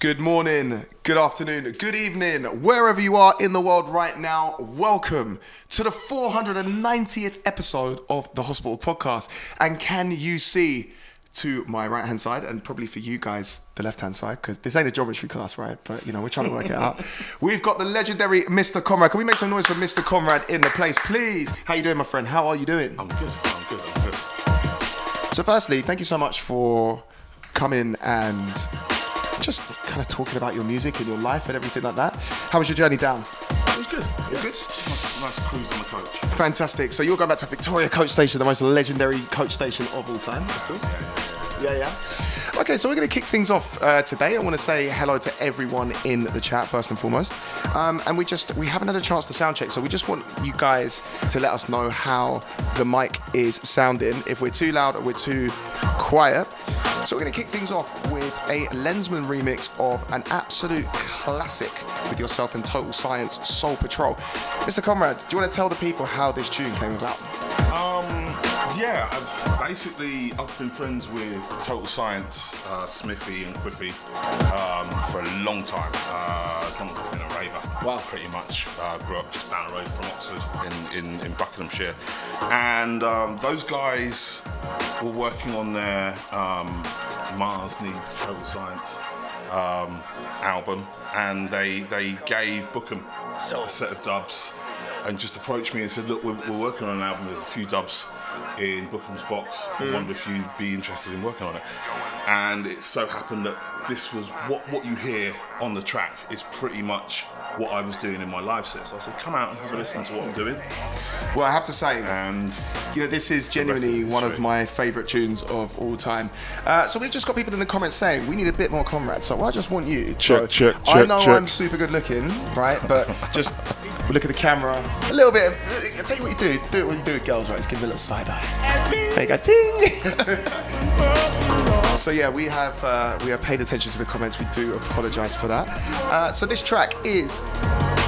Good morning, good afternoon, good evening, wherever you are in the world right now. Welcome to the 490th episode of the Hospital Podcast. And can you see to my right hand side, and probably for you guys, the left hand side, because this ain't a geometry class, right? But you know, we're trying to work it out. We've got the legendary Mr. Conrad. Can we make some noise for Mr. Conrad in the place, please? How you doing, my friend? How are you doing? I'm good. I'm good. I'm good. So, firstly, thank you so much for coming and just kind of talking about your music and your life and everything like that. How was your journey down? It was good. It was good? Nice, nice cruise on the coach. Fantastic. So you're going back to Victoria Coach Station, the most legendary coach station of all time, of course. Yeah, yeah. Okay, so we're going to kick things off uh, today. I want to say hello to everyone in the chat first and foremost. Um, and we just we haven't had a chance to sound check, so we just want you guys to let us know how the mic is sounding. If we're too loud or we're too quiet. So we're going to kick things off with a Lenzman remix of an absolute classic with yourself and Total Science Soul Patrol. Mr. Conrad, do you want to tell the people how this tune came about? Um, yeah, I've, basically, I've been friends with Total Science, uh, Smithy, and Quiffy um, for a long time. Uh, as long as I've been a raver. Wow. Pretty much. Uh, grew up just down the road from Oxford in, in, in Buckinghamshire. And um, those guys were working on their um, Mars Needs Total Science um, album, and they they gave Bukem a set of dubs, and just approached me and said, "Look, we're, we're working on an album with a few dubs in Bukem's box. I hmm. wonder if you'd be interested in working on it." And it so happened that this was what what you hear on the track is pretty much what I was doing in my live set. So I said, "Come out and have a listen to what I'm doing." Well, I have to say, And you know, this is genuinely of one of my favourite tunes of all time. Uh, so we've just got people in the comments saying we need a bit more Conrad. So I just want you. Check, so check, I know check. I'm super good looking, right? But just look at the camera. A little bit. Of, uh, tell you what you do. Do it what you do with girls, right? Just give them a little side eye. There you go. Ting. So yeah, we have uh, we have paid attention to the comments. We do apologise for that. Uh, so this track is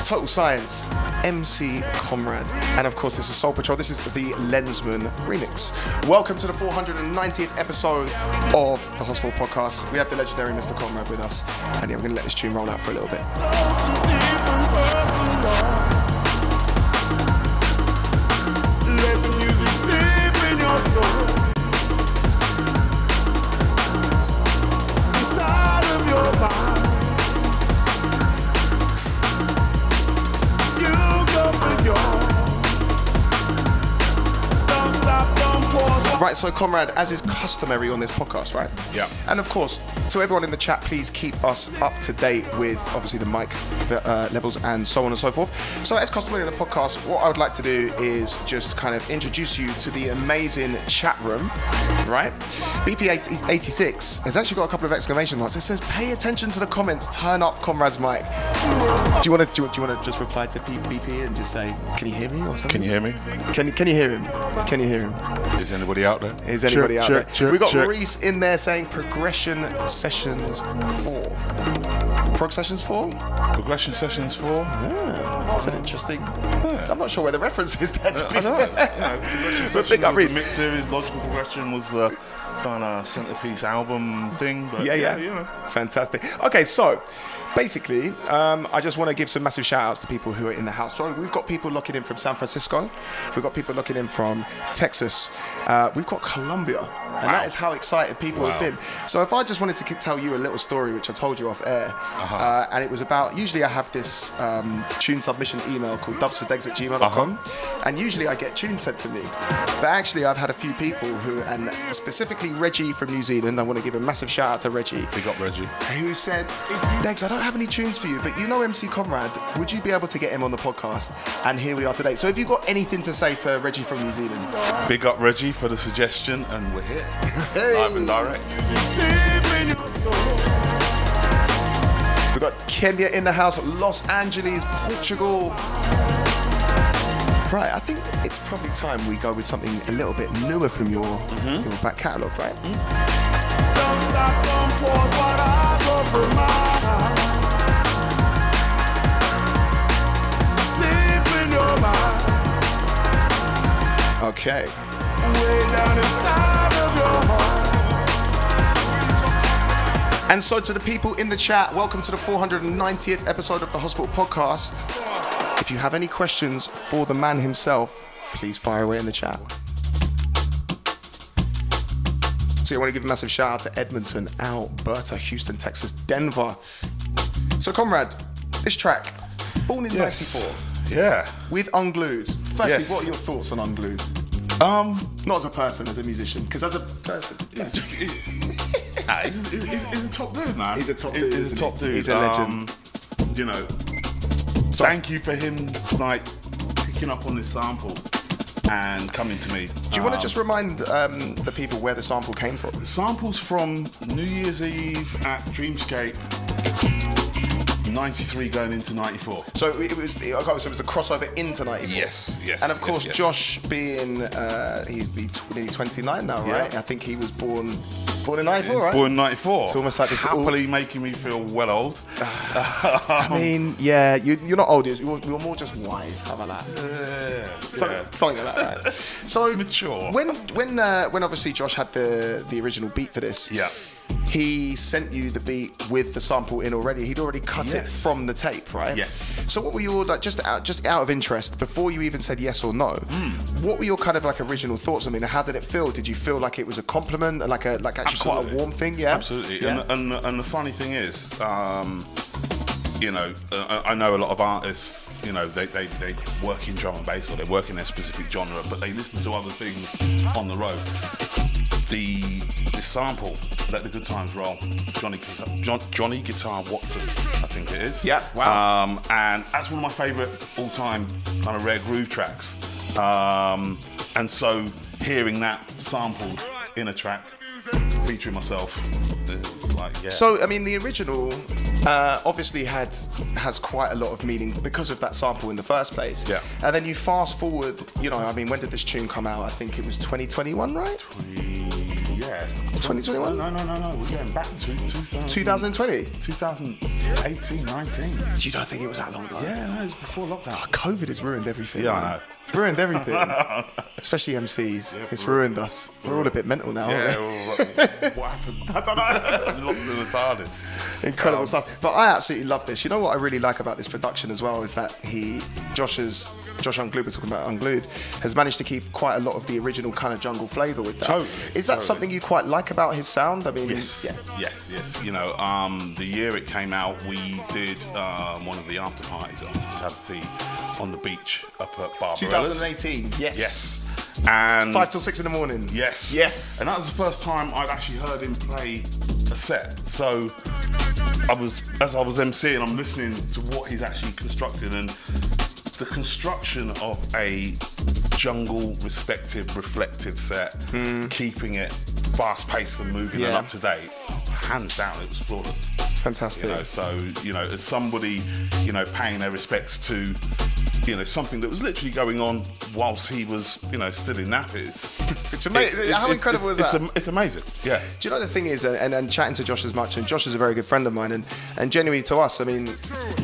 Total Science, MC Conrad, and of course this is Soul Patrol. This is the Lenzman remix. Welcome to the 490th episode of the Hospital Podcast. We have the legendary Mr. Conrad with us, and yeah, we're gonna let this tune roll out for a little bit. Right, so Conrad, as is customary on this podcast, right? Yeah. And of course, to everyone in the chat, please keep us up to date with obviously the mic uh, levels and so on and so forth. So, as customary in the podcast, what I would like to do is just kind of introduce you to the amazing chat room, right? BP86 has actually got a couple of exclamation marks. It says, "Pay attention to the comments. Turn up Conrad's mic." Do you want to do, you- do you want to just reply to BP and just say, "Can you hear me?" or something? can you hear me? Can you can you hear him? Can you hear him? Is anybody out there? Is anybody out there? we got. Reese in there saying progression sessions four. Prog sessions four? Progression sessions four. Yeah, that's an interesting. I'm not sure where the reference is there. To be I don't know. fair. You know, progression But big up Reese. the mix series. Logical progression was the kind of centerpiece album thing. But Yeah, yeah. you know. Fantastic. Okay, so basically, um, I just want to give some massive shout outs to people who are in the house. So we've got people looking in from San Francisco, we've got people looking in from Texas, uh, we've got Colombia. And Wow. that is how excited people have been. So if I just wanted to tell you a little story, which I told you off air, Uh-huh. uh, and it was about, usually I have this um, tune submission email called dubsfordegs at gmail.com, Uh-huh. and usually I get tunes sent to me. But actually I've had a few people who, and specifically Reggie from New Zealand, I want to give a massive shout out to Reggie Big up Reggie. who said, Degs, I don't have any tunes for you, but you know MC Conrad, would you be able to get him on the podcast? And here we are today. So have you got anything to say to Reggie from New Zealand? Big up Reggie for the suggestion, and we're here. Hey. Live and direct. Deep in your soul. We've got Kenya in the house, Los Angeles, Portugal. Right, I think it's probably time we go with something a little bit newer from your, mm-hmm. your back catalogue, right? Don't Okay. Way down inside of your heart. And so, to the people in the chat, welcome to the 490th episode of the Hospital Podcast. If you have any questions for the man himself, please fire away in the chat. So, I want to give a massive shout out to Edmonton, Alberta, Houston, Texas, Denver. So, Conrad, this track, born in Yes. 94, Yeah. with Unglued. Firstly, Yes. what are your thoughts on Unglued? Um, Not as a person, as a musician, because as a person, he's, Nah, he's, he's, he's, a top dude, man. He's a top dude, He's a top dude. He's a legend. Um, you know, thank you for him, like, picking up on this sample and coming to me. Do you want to Um, just remind um, the people where the sample came from? The samples from New Year's Eve at Dreamscape, 93 going into 94. So it was the, okay, so it was the crossover into 94. Yes, yes, And of course, yes. Josh being uh, he'd be nearly 29 now, right? Yeah. I think he was born born in 94, right? Born 94. It's almost like this all- Happily making me feel well old. I mean, yeah, you, you're not old, you're, you're more just wise. How about that? Yeah. So- yeah. Something like that. Right? So Mature. When when uh, when obviously Josh had the the original beat for this, Yeah. He sent you the beat with the sample in already. He'd already cut it from the tape, right? Yes. So what were your like just out just out of interest before you even said yes or no? Hmm. What were your kind of like original thoughts? I mean, how did it feel? Did you feel like it was a compliment, like a like actually quite a warm thing? Yeah. Absolutely. Yeah. And, and, and the funny thing is, um, you know, uh, I I know a lot of artists, you know, they, they, they work in drum and bass or they work in their specific genre, but they listen to other things on the road. The, the sample, Let the Good Times Roll, Johnny, John, Johnny Guitar Watson, I think it is. Yeah, wow. Um, and that's one of my favourite all-time kind of rare groove tracks. Um, and so hearing that sampled in a track, featuring myself, like yeah. So I mean, the original uh, obviously had has quite a lot of meaning because of that sample in the first place. Yeah. And then you fast forward, you know, I mean, when did this tune come out? I think it was 2021, right? yeah. 2021? No, no, no, no. We're going back to 2000, 2020. 2018, 19. You don't think it was that long ago? Yeah, no, it was before lockdown. COVID has ruined everything. Yeah, I know. Ruined everything. Especially MCs. it's ruined us. We're all a bit mental now, aren't we? Yeah, well, what happened? I don't know. Lost in the TARDIS. Incredible Um, stuff. But I absolutely love this. You know what I really like about this production as well is that he, Josh's, Josh Unglued, we're talking about Unglued, has managed to keep quite a lot of the original kind of jungle flavour with that. Totally, Is that totally. something you quite like about his sound? I mean, Yes, yeah. yes, yes. You know, um, the year it came out, we did um, one of the after parties at Hospitality on the beach up at Barbarella's. 2018. Yes. Yes. And Five till six in the morning. Yes. Yes. And that was the first time I'd actually heard him play a set. So I was, as I was emceeing, I'm listening to what he's actually constructed and the construction of a jungle respective, reflective set, hmm. keeping it fast paced and moving and up to date. Hands down, it was flawless. Fantastic. You know, so you know, as somebody, you know, paying their respects to, you know, something that was literally going on whilst he was, you know, still in nappies. It's amazing. How incredible is it's, that? am- it's amazing. Yeah. Do you know the thing is, and, and chatting to Josh as much, and Josh is a very good friend of mine, and, and genuinely to us, I mean,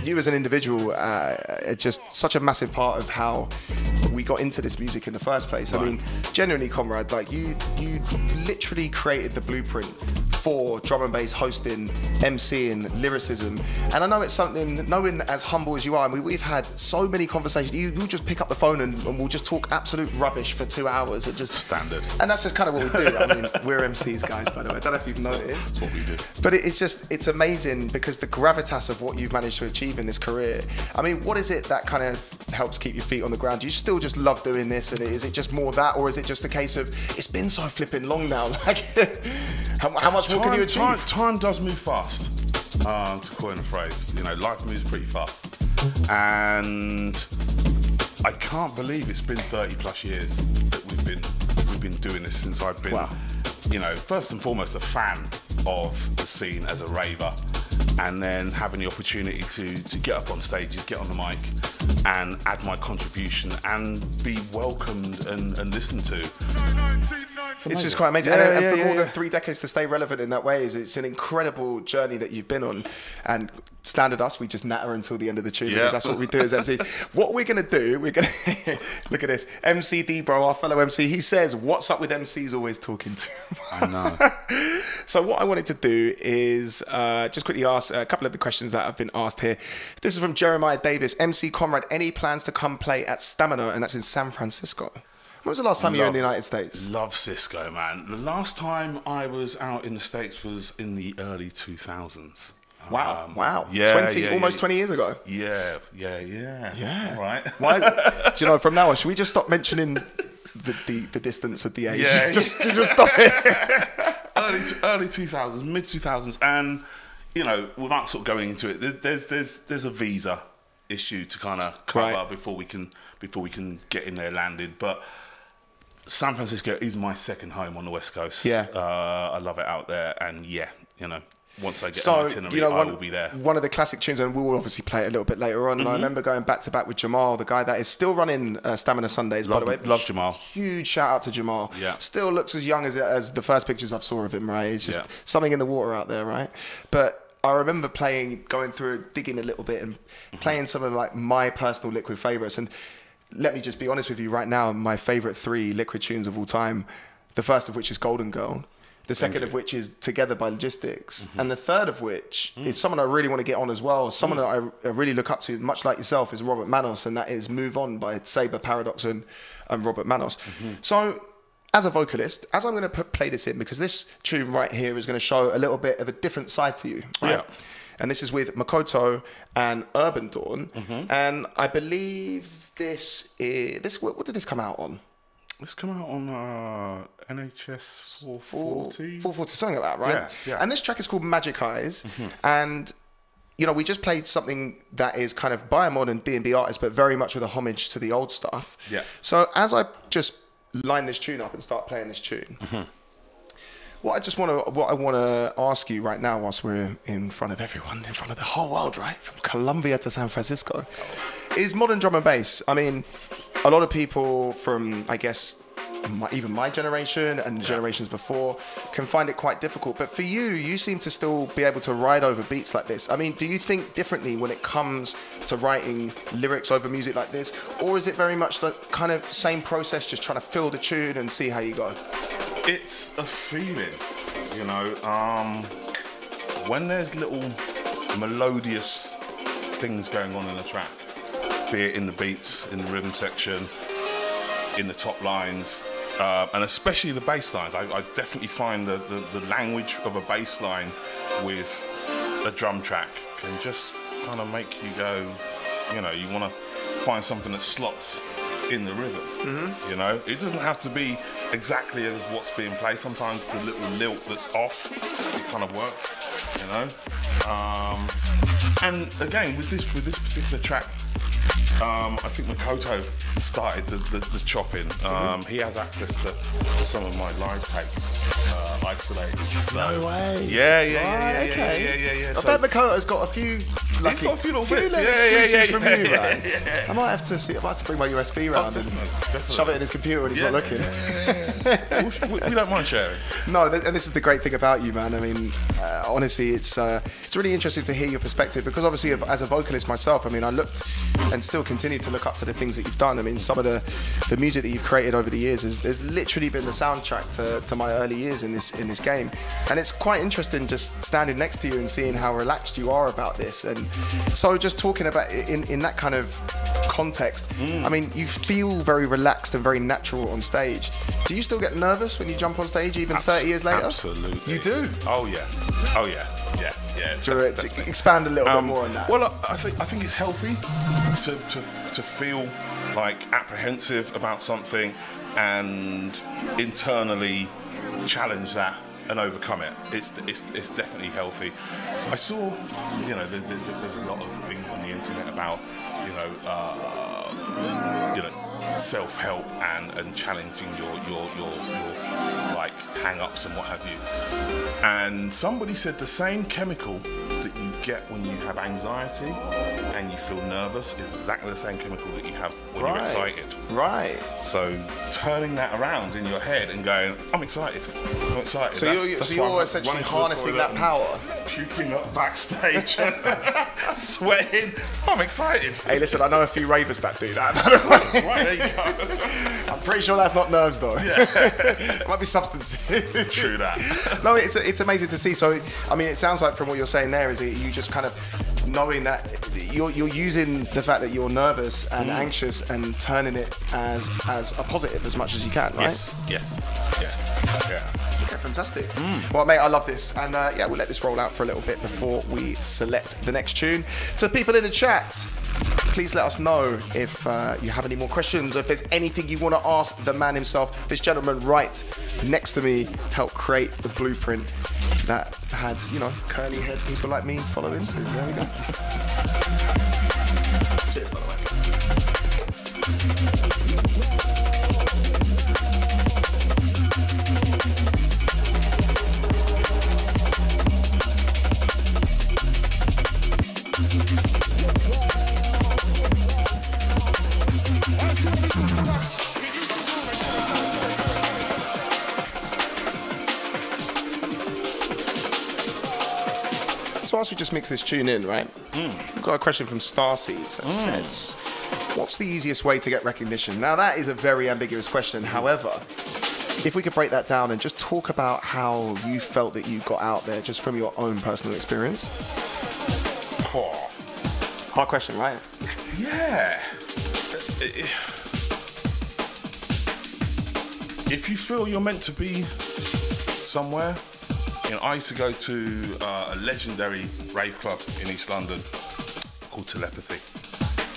you as an individual uh, are just such a massive part of how we got into this music in the first place. I mean, genuinely, Conrad, like you, you literally created the blueprint for drum and bass hosting, MCing, lyricism, and I know it's something. Knowing as humble as you are, I mean, we've had so many conversations. You, you'll just pick up the phone and, and we'll just talk absolute rubbish for two hours. It just Standard. and that's just kind of what we do. I mean, we're MCs, guys, by the way. I don't know if you've noticed. That's what we do. But it- it's just, it's amazing because the gravitas of what you've managed to achieve in this career. I mean, what is it that kind of helps keep your feet on the ground? Do you still just love doing this? And is it just more that? Or is it just a case of, it's been so flipping long now? Like, how, how much more can you achieve? time, time does move fast, um, to coin a phrase. You know, life moves pretty fast. And I can't believe it's been 30 plus years that we've been we've been doing this since I've been, Wow. you know, first and foremost a fan of the scene as a raver, and then having the opportunity to to get up on stages, get on the mic, and add my contribution and be welcomed and, and listened to. It's just quite amazing. Yeah, and, and yeah, for yeah, more than three decades to stay relevant in that way is it's an incredible journey that you've been on. And standard us, we just natter until the end of the tune Yeah. because that's what we do as MC. what we're gonna do, we're gonna look at this. MCD bro, our fellow MC, he says, What's up with MCs always talking to? I know. So what I wanted to do is uh, just quickly ask a couple of the questions that have been asked here. This is from Jeremiah Davis. MC Conrad, any plans to come play at Stamina? And that's in San Francisco. When was the last time you were in the United States? Love Cisco, man. The last time I was out in the States was in the early 2000s. Wow, Um, wow. Yeah, 20, yeah, almost yeah. 20 years ago. Yeah, yeah, yeah. Yeah. All right. Why? do you know, from now on, should we just stop mentioning the, the, the distance of the age? Yeah. just, just stop it. early to, early 2000s, mid 2000s, and you know, without sort of going into it, there's there's there's a visa issue to kind of cover Right. before we can before we can get in there landed, but. San Francisco is my second home on the West Coast. Yeah. uh, I love it out there, and yeah, you know, once I get an So, itinerary, you know, I one, will be there. Mm-hmm. one of the classic tunes, and we will obviously play it a little bit later on. And I remember going back to back with Jamal, the guy that is still running uh, Stamina Sundays, Love- by the way. love Jamal. Huge shout out to Jamal. Yeah. Still looks as young as, as the first pictures I've saw of him, right? It's just Yeah. something in the water out there, right? But I remember playing, going through, digging a little bit and Mm-hmm. playing some of like my personal Liquid favorites. And let me just be honest with you right now, my favorite three Liquid tunes of all time, the first of which is Golden Girl. The second of which is Together by Logistics. Mm-hmm. And the third of which Mm. is someone I really want to get on as well. Someone that I, I really look up to, much like yourself, is Robert Manos, and that is Move On by Seba Paradox and, and Robert Manos. Mm-hmm. So, as a vocalist, as I'm going to put, play this in, because this tune right here is going to show a little bit of a different side to you. Right? Yeah. And this is with Makoto and Urbandawn. Mm-hmm. And I believe this is. this. What, what did this come out on? Let's come out on uh, NHS 440. 440, something like that, right? Yeah, yeah. And this track is called Magic Eyes. And, you know, we just played something that is kind of by a modern D&B artist, but very much with a homage to the old stuff. Yeah. So as I just line this tune up and start playing this tune, Mm-hmm. What I just want to, what I want to ask you right now, whilst we're in front of everyone, in front of the whole world, right, from Colombia to San Francisco, is modern drum and bass. I mean, a lot of people from, I guess, my, even my generation and generations before can find it quite difficult. But for you, you seem to still be able to ride over beats like this. I mean, do you think differently when it comes to writing lyrics over music like this, or is it very much the kind of same process, just trying to fill the tune and see how you go? It's a feeling, you know. Um, when there's little melodious things going on in the track, be it in the beats, in the rhythm section, in the top lines, uh, and especially the bass lines. I, I definitely find that the, the language of a bass line with a drum track can just kind of make you go, you know, you want to find something that slots in the rhythm. You know, it doesn't have to be exactly as what's being played. Sometimes the little lilt that's off, it kind of works. You know, um, and again with this with this particular track, um, I think Makoto started the, the, the chopping. Um, he has access to, some of my live tapes, uh, isolated. So, No way. Yeah, yeah, yeah, Right, yeah, okay. yeah, yeah, yeah, yeah. I So- bet Makoto's got a few. Lucky, got a few little bits. little Yeah, yeah, yeah, from yeah, you, yeah, man. yeah, I might have to see. I might have to bring my USB round and definitely, definitely. shove it in his computer when he's Yeah, not looking. we, we- we don't mind sharing. No, th- and this is the great thing about you, man. I mean, uh, honestly, it's uh, it's really interesting to hear your perspective because obviously, as a vocalist myself, I mean, I looked and still continue to look up to the things that you've done. I mean, some of the the music that you've created over the years has, has literally been the soundtrack to, to my early years in this in this game, and it's quite interesting just standing next to you and seeing how relaxed you are about this. And so, just talking about it in in that kind of context, I mean, you feel very relaxed and very natural on stage. Do you still get nervous when you jump on stage, even 30 years later? Absolutely. You do. Oh yeah. Oh yeah. Yeah. Yeah. To expand a little Um, bit more on that? Well, I I think I think it's healthy to, to to feel like apprehensive about something and internally challenge that and overcome it. It's it's, it's definitely healthy. I saw, you know, there's, there's a lot of things on the internet about, you know, uh, you know, self-help and, and challenging your your your, your like hang-ups and what have you. And somebody said the same chemical get when you have anxiety and you feel nervous is exactly the same chemical that you have when you're excited. Right. So turning that around in your head and going, I'm excited. I'm excited. So That's- you're, that's so you're I'm essentially running to the harnessing that power. Puking up backstage, sweating. I'm excited. Hey, listen, I know a few ravers that do that. by the way. Right, there you go. I'm pretty sure that's not nerves though. Yeah. it might be substance. True that. no, it's it's amazing to see. So, I mean, it sounds like from what you're saying there is that you just kind of knowing that you're you're using the fact that you're nervous and Mm. anxious and turning it as as a positive as much as you can, right? Yes, yes, yeah, yeah. Okay, fantastic. Well, mate, I love this, and uh, yeah, we'll let this roll out for a little bit before we select the next tune. To people in the chat, please let us know if uh, you have any more questions, or if there's anything you want to ask the man himself. This gentleman right next to me helped create the blueprint that had, you know, curly haired people like me follow into. There we go. Cheers, by the way. So whilst we just mix this tune in, right? Hmm. We've got a question from Starseeds that hmm. says, "What's the easiest way to get recognition?" Now that is a very ambiguous question. However, if we could break that down and just talk about how you felt that you got out there, just from your own personal experience. Oh, Hard question, right? yeah. If you feel you're meant to be somewhere, you know, I used to go to uh, a legendary rave club in East London called Telepathy.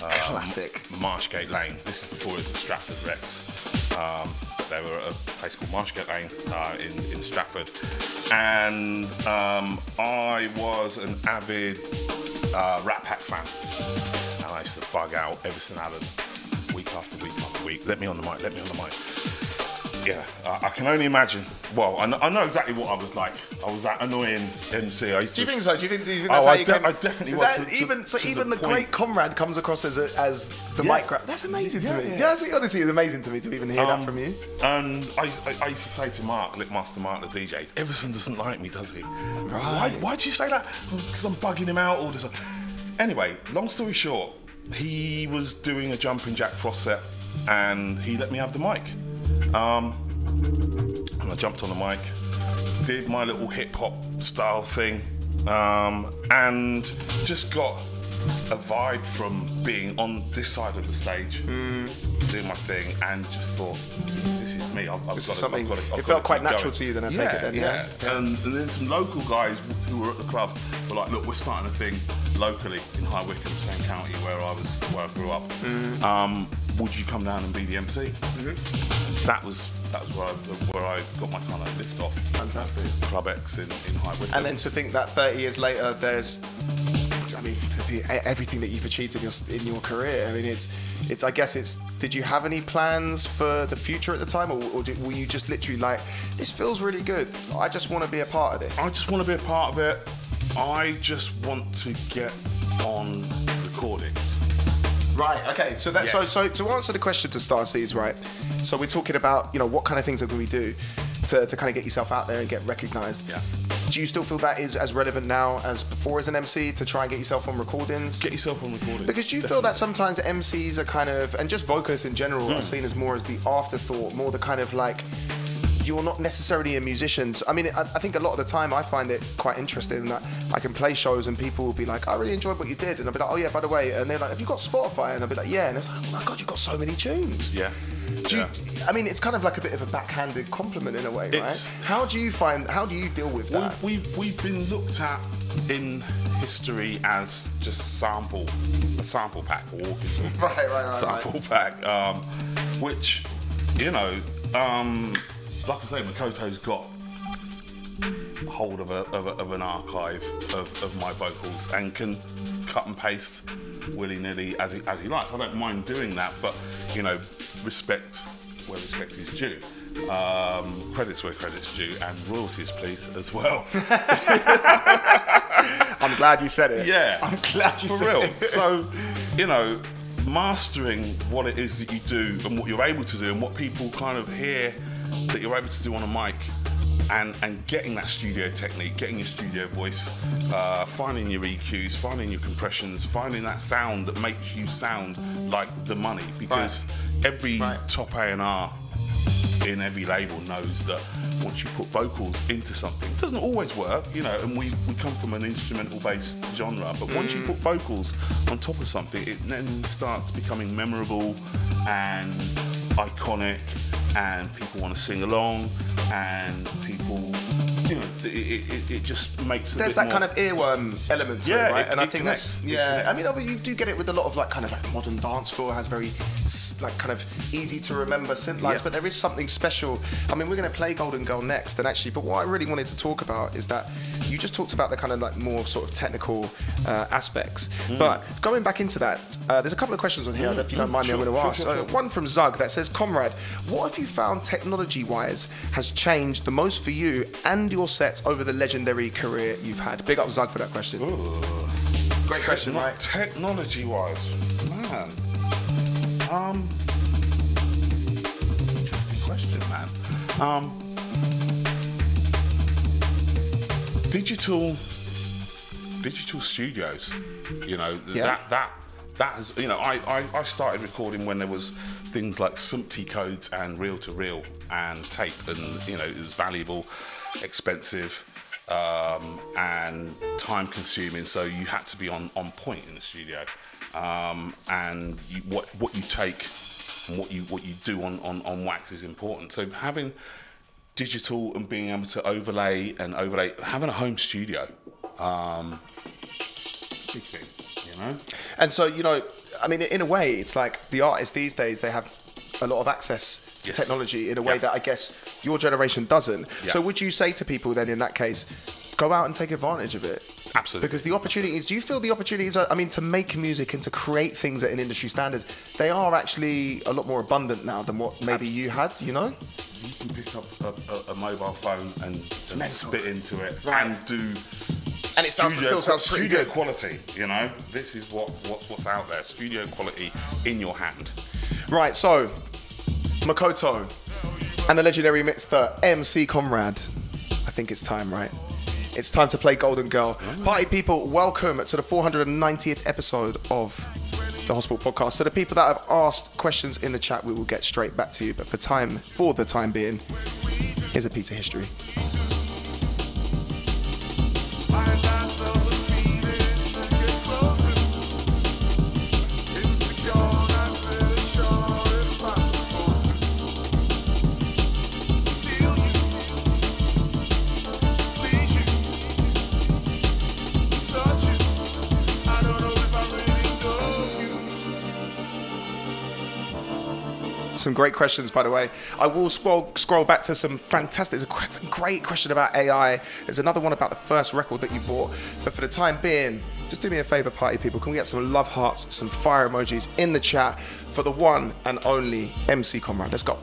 Classic. Marshgate Lane. This is before it was the Stratford Rex. Um, they were at a place called Marshgate Lane uh, in, in Stratford. And um, I was an avid uh, Rat Pack fan. And I used to bug out Evenson Allen week after week after week. Let me on the mic, let me on the mic. Yeah, I, I can only imagine. Well, I know, I know exactly what I was like. I was that annoying MC. I used Do you to think so? Do you think, do you think Oh, how I you de- came? I definitely was that to- to- even so. to even the the, great Conrad comes across as a, as the Yeah. mic. That's amazing Yeah, to me. yeah. That's, honestly, it's amazing to me to even hear Um, that from you. And I, used- I, I used to say to Mark, Lickmaster Mark, the DJ, Evenson doesn't like me, does he? Why, why'd you say that? Because I'm bugging him out all the time. Anyway, long story short, he was doing a jumping Jack Frost set and he let me have the mic. Um, and I jumped on the mic, did my little hip hop style thing, um, and just got a vibe from being on this side of the stage, doing my thing, and just thought, me. I've, I've This got is something- I've got to, I've it felt to quite natural going. to you then, I take yeah, it then, yeah. yeah? And, and then some local guys who were at the club were like, look, we're starting a thing locally in High Wycombe, same county where I was, where I grew up. Mm. Um, would you come down and be the MC? Mm-hmm. That was that was where I, where I got my kind of lift off. Fantastic. Club X in, in High Wycombe. And then to think that 30 years later, there's, I mean, the- everything that you've achieved in your in your career. I mean, it's, it's. I guess it's. Did you have any plans for the future at the time, or, or did, were you just literally like, this feels really good. I just want to be a part of this. I just want to be a part of it. I just want to get on recordings. Right. Okay. So that. So Yes. so to answer the question to Star Seeds, right? So we're talking about you know what kind of things are we do to, to kind of get yourself out there and get recognised. Yeah. Do you still feel that is as relevant now as before as an MC to try and get yourself on recordings? Get yourself on recordings. Because do you feel that sometimes MCs are kind of, and just vocalists in general, Hmm. are seen as more as the afterthought, more the kind of like, you're not necessarily a musician. So, I mean, I, I think a lot of the time I find it quite interesting that I can play shows and people will be like, I really enjoyed what you did. And I'll be like, oh yeah, by the way. And they're like, have you got Spotify? And I'll be like, yeah. And it's like, oh my God, you've got so many tunes. yeah. Do you. I mean, it's kind of like a bit of a backhanded compliment in a way, It's- right? How do you find, how do you deal with We, that? we, we've been looked at in history as just sample, a sample pack, walking Right, right, right, sample pack, um, which, you know, um, like I say, Makoto's got hold of, a, of, a, of an archive of, of my vocals and can cut and paste willy nilly as he, as he likes. I don't mind doing that, but you know, respect where respect is due. Um, credits where credits due, and royalties, please, as well. I'm glad you said it. Yeah. I'm glad you For said real. it. So, you know, mastering what it is that you do and what you're able to do and what people kind of hear that you're able to do on a mic and, and getting that studio technique, getting your studio voice, uh, finding your EQs, finding your compressions, finding that sound that makes you sound like the money. Because every Right. top A&R in every label knows that once you put vocals into something, it doesn't always work, you know, and we, we come from an instrumental based genre, but once you put vocals on top of something, it then starts becoming memorable and iconic, and people want to sing along, and people, Thank you you know, it, it, it- just makes There's that more- kind of earworm element to Yeah, it, right? it- and I think connects, that's yeah. I mean, obviously you do get it with a lot of like kind of like modern dance floor has very like kind of easy to remember synth lines, Yeah. but there is something special. I mean, we're going to play Golden Girl next, and actually, but what I really wanted to talk about is that you just talked about the kind of like more sort of technical uh, aspects. Mm. But going back into that, uh, there's a couple of questions on here that if you don't mind me, I'm going to sure, ask. sure, Uh, one from Zug that says, Conrad, what have you found technology wise has changed the most for you and your sets over the legendary career you've had? Big up Zug for that question. Great question, right? Technology wise, man. Um, interesting question, man. Um, digital, digital studios. You know Yeah. that that that has you know I, I I started recording when there was things like SMPTE codes and reel to reel and tape, and you know it was valuable, expensive um, and time consuming. So you had to be on, on point in the studio. Um, and you, what what you take and what you what you do on, on, on wax is important. So having digital and being able to overlay and overlay having a home studio, um, big thing, you know. And so, you know, I mean, in a way, it's like the artists these days, they have a lot of access to Yes. technology in a way Yeah. that I guess your generation doesn't. Yeah. So, would you say to people then, in that case, go out and take advantage of it? Absolutely. Because the opportunities, do you feel the opportunities are, I mean, to make music and to create things at an industry standard, they are actually a lot more abundant now than what maybe you had, you know? you can pick up a, a, a mobile phone and, and spit into it Right. and do And it sounds- studio, still sounds pretty studio good. quality you know this is what, what what's out there studio quality in your hand Right, so Makoto and the legendary Mr. MC Conrad. I think it's time, right? It's time to play Golden Girl. Oh. Party people, welcome to the 490th episode of the Hospital Podcast. So the people that have asked questions in the chat, we will get straight back to you. But for time, for the time being, here's a piece of history. Some great questions, by the way. I will scroll scroll back to some fantastic. Great question about AI. There's another one about the first record that you bought. But for the time being, just do me a favor, party people. Can we get some love hearts, some fire emojis in the chat for the one and only MC Conrad? Let's go.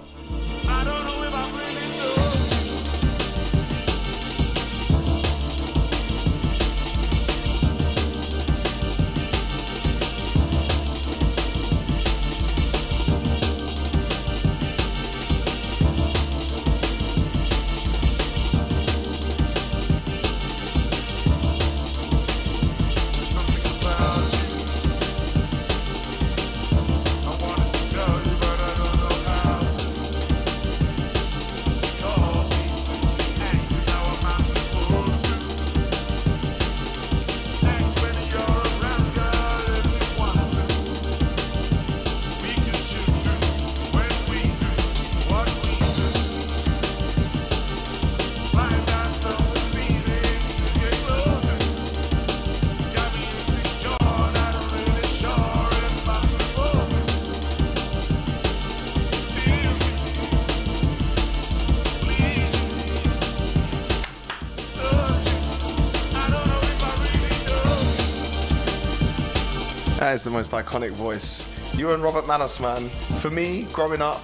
That is the most iconic voice. You and Robert Manos, man. For me, growing up,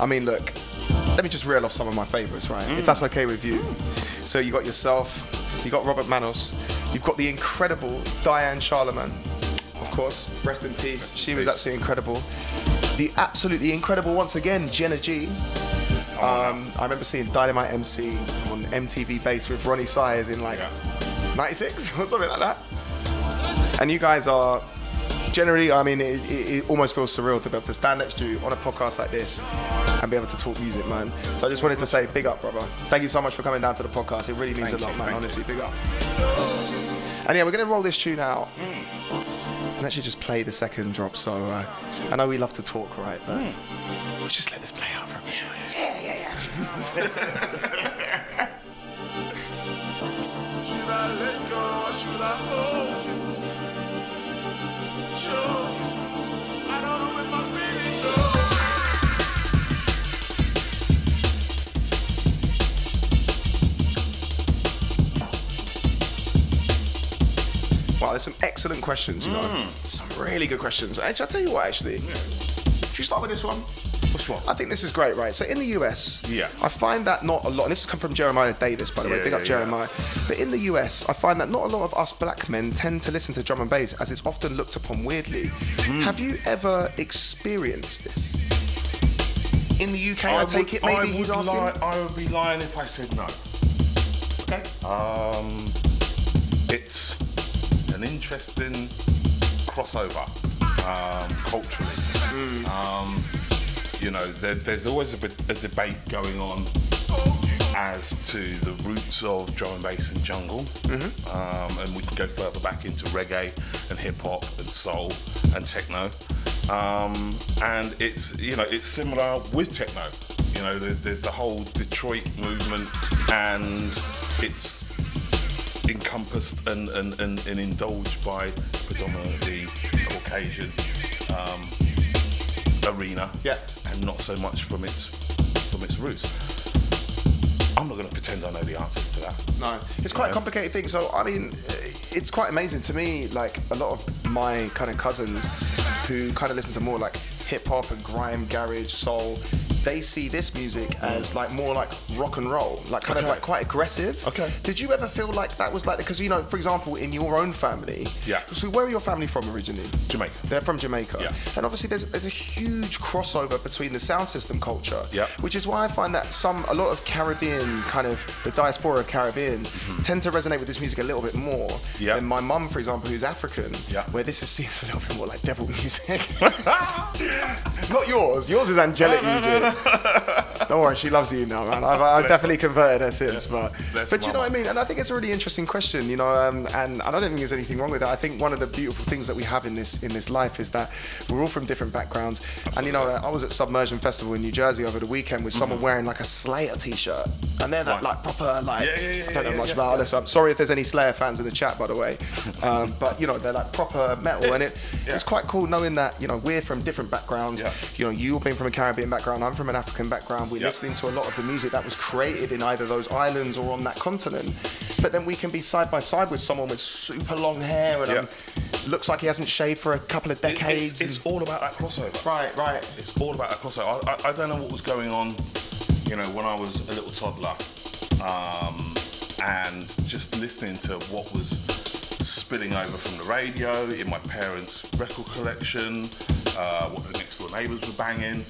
I mean, look, let me just reel off some of my favorites, right? If that's okay with you. So you got yourself, you got Robert Manos, You've got the incredible Diane Charlemagne, of course. Rest in peace. She was absolutely incredible. The absolutely incredible, once again, Jenna G. Um, I remember seeing Dynamite MC on MTV Base with Roni Size in like Yeah. 96 or something like that. And you guys are generally, I mean, it, it, it almost feels surreal to be able to stand next to you on a podcast like this and be able to talk music, man. So I just wanted to say, big up, brother. Thank you so much for coming down to the podcast. It really means Thank a lot, you, man. thank Honestly, big up. And yeah, we're gonna roll this tune out and actually just play the second drop. So uh, I know we love to talk, right? But let's just let this play out for a minute. Should I let go or should I hold Wow, there's some excellent questions, you know. Mm. Some really good questions. Actually, I'll tell you what, actually. Should we start with this one? What's wrong? I think this is great, right? So in the US, Yeah. I find that not a lot, and this has come from Jeremiah Davis, by the way, Yeah, big up yeah, Jeremiah. But in the US, I find that not a lot of us black men tend to listen to drum and bass as it's often looked upon weirdly. Hmm. Have you ever experienced this? In the UK, I, take it maybe I he's would asking. lie, I would be lying if I said no. Okay. Um, it's an interesting crossover um, culturally. Hmm. Um, you know, there, there's always a, bit, a debate going on as to the roots of drum and bass and jungle, Mm-hmm. um, and we can go further back into reggae and hip hop and soul and techno. Um, and it's you know it's similar with techno. You know, there, there's the whole Detroit movement, and it's encompassed and, and, and, and indulged by predominantly Caucasian um, arena, Yeah. and not so much from its from its roots. I'm not going to pretend I know the answers to that. No, it's quite a complicated thing. So I mean, it's quite amazing to me. Like a lot of my kind of cousins who kind of listen to more like hip hop and grime, garage, soul. They see this music as like more like rock and roll, like kind of like quite aggressive. Okay. Did you ever feel like that was like because you know, for example, in your own family? Yeah. So where are your family from originally? Jamaica. They're from Jamaica. Yeah. And obviously there's, there's a huge crossover between the sound system culture. Yeah. Which is why I find that some a lot of Caribbean kind of the diaspora Caribbeans mm-hmm. tend to resonate with this music a little bit more. Yeah. than my mum, for example, who's African, Yeah. where this is seen a little bit more like devil music. Not yours. Yours is angelic music. Don't worry, she loves you now, man. I've, I've definitely converted her since, but Bless but you know what I mean. And I think it's a really interesting question, you know. Um, and I don't think there's anything wrong with that. I think one of the beautiful things that we have in this in this life is that we're all from different backgrounds. And you know, I was at Submersion Festival in New Jersey over the weekend with someone wearing like a Slayer T-shirt, and they're that Mm-hmm. Right. like proper like Yeah, yeah, yeah, I don't know much yeah, about yeah. this. I'm sorry if there's any Slayer fans in the chat, by the way. Um, but you know, they're like proper metal, and it, Yeah. it's quite cool knowing that you know we're from different backgrounds. Yeah. You know, you've been from a Caribbean background. I'm from an African background. We're Yeah. listening to a lot of the music that was created in either those islands or on that continent. But then we can be side by side with someone with super long hair and Yeah. um, looks like he hasn't shaved for a couple of It- decades. it's, it's all about that crossover. right, right. It's all about that crossover. I, I, I don't know what was going on, you know, when I was a little toddler, um, and just listening to what was spilling over from the radio in my parents' record collection, uh, what the next door neighbours were banging,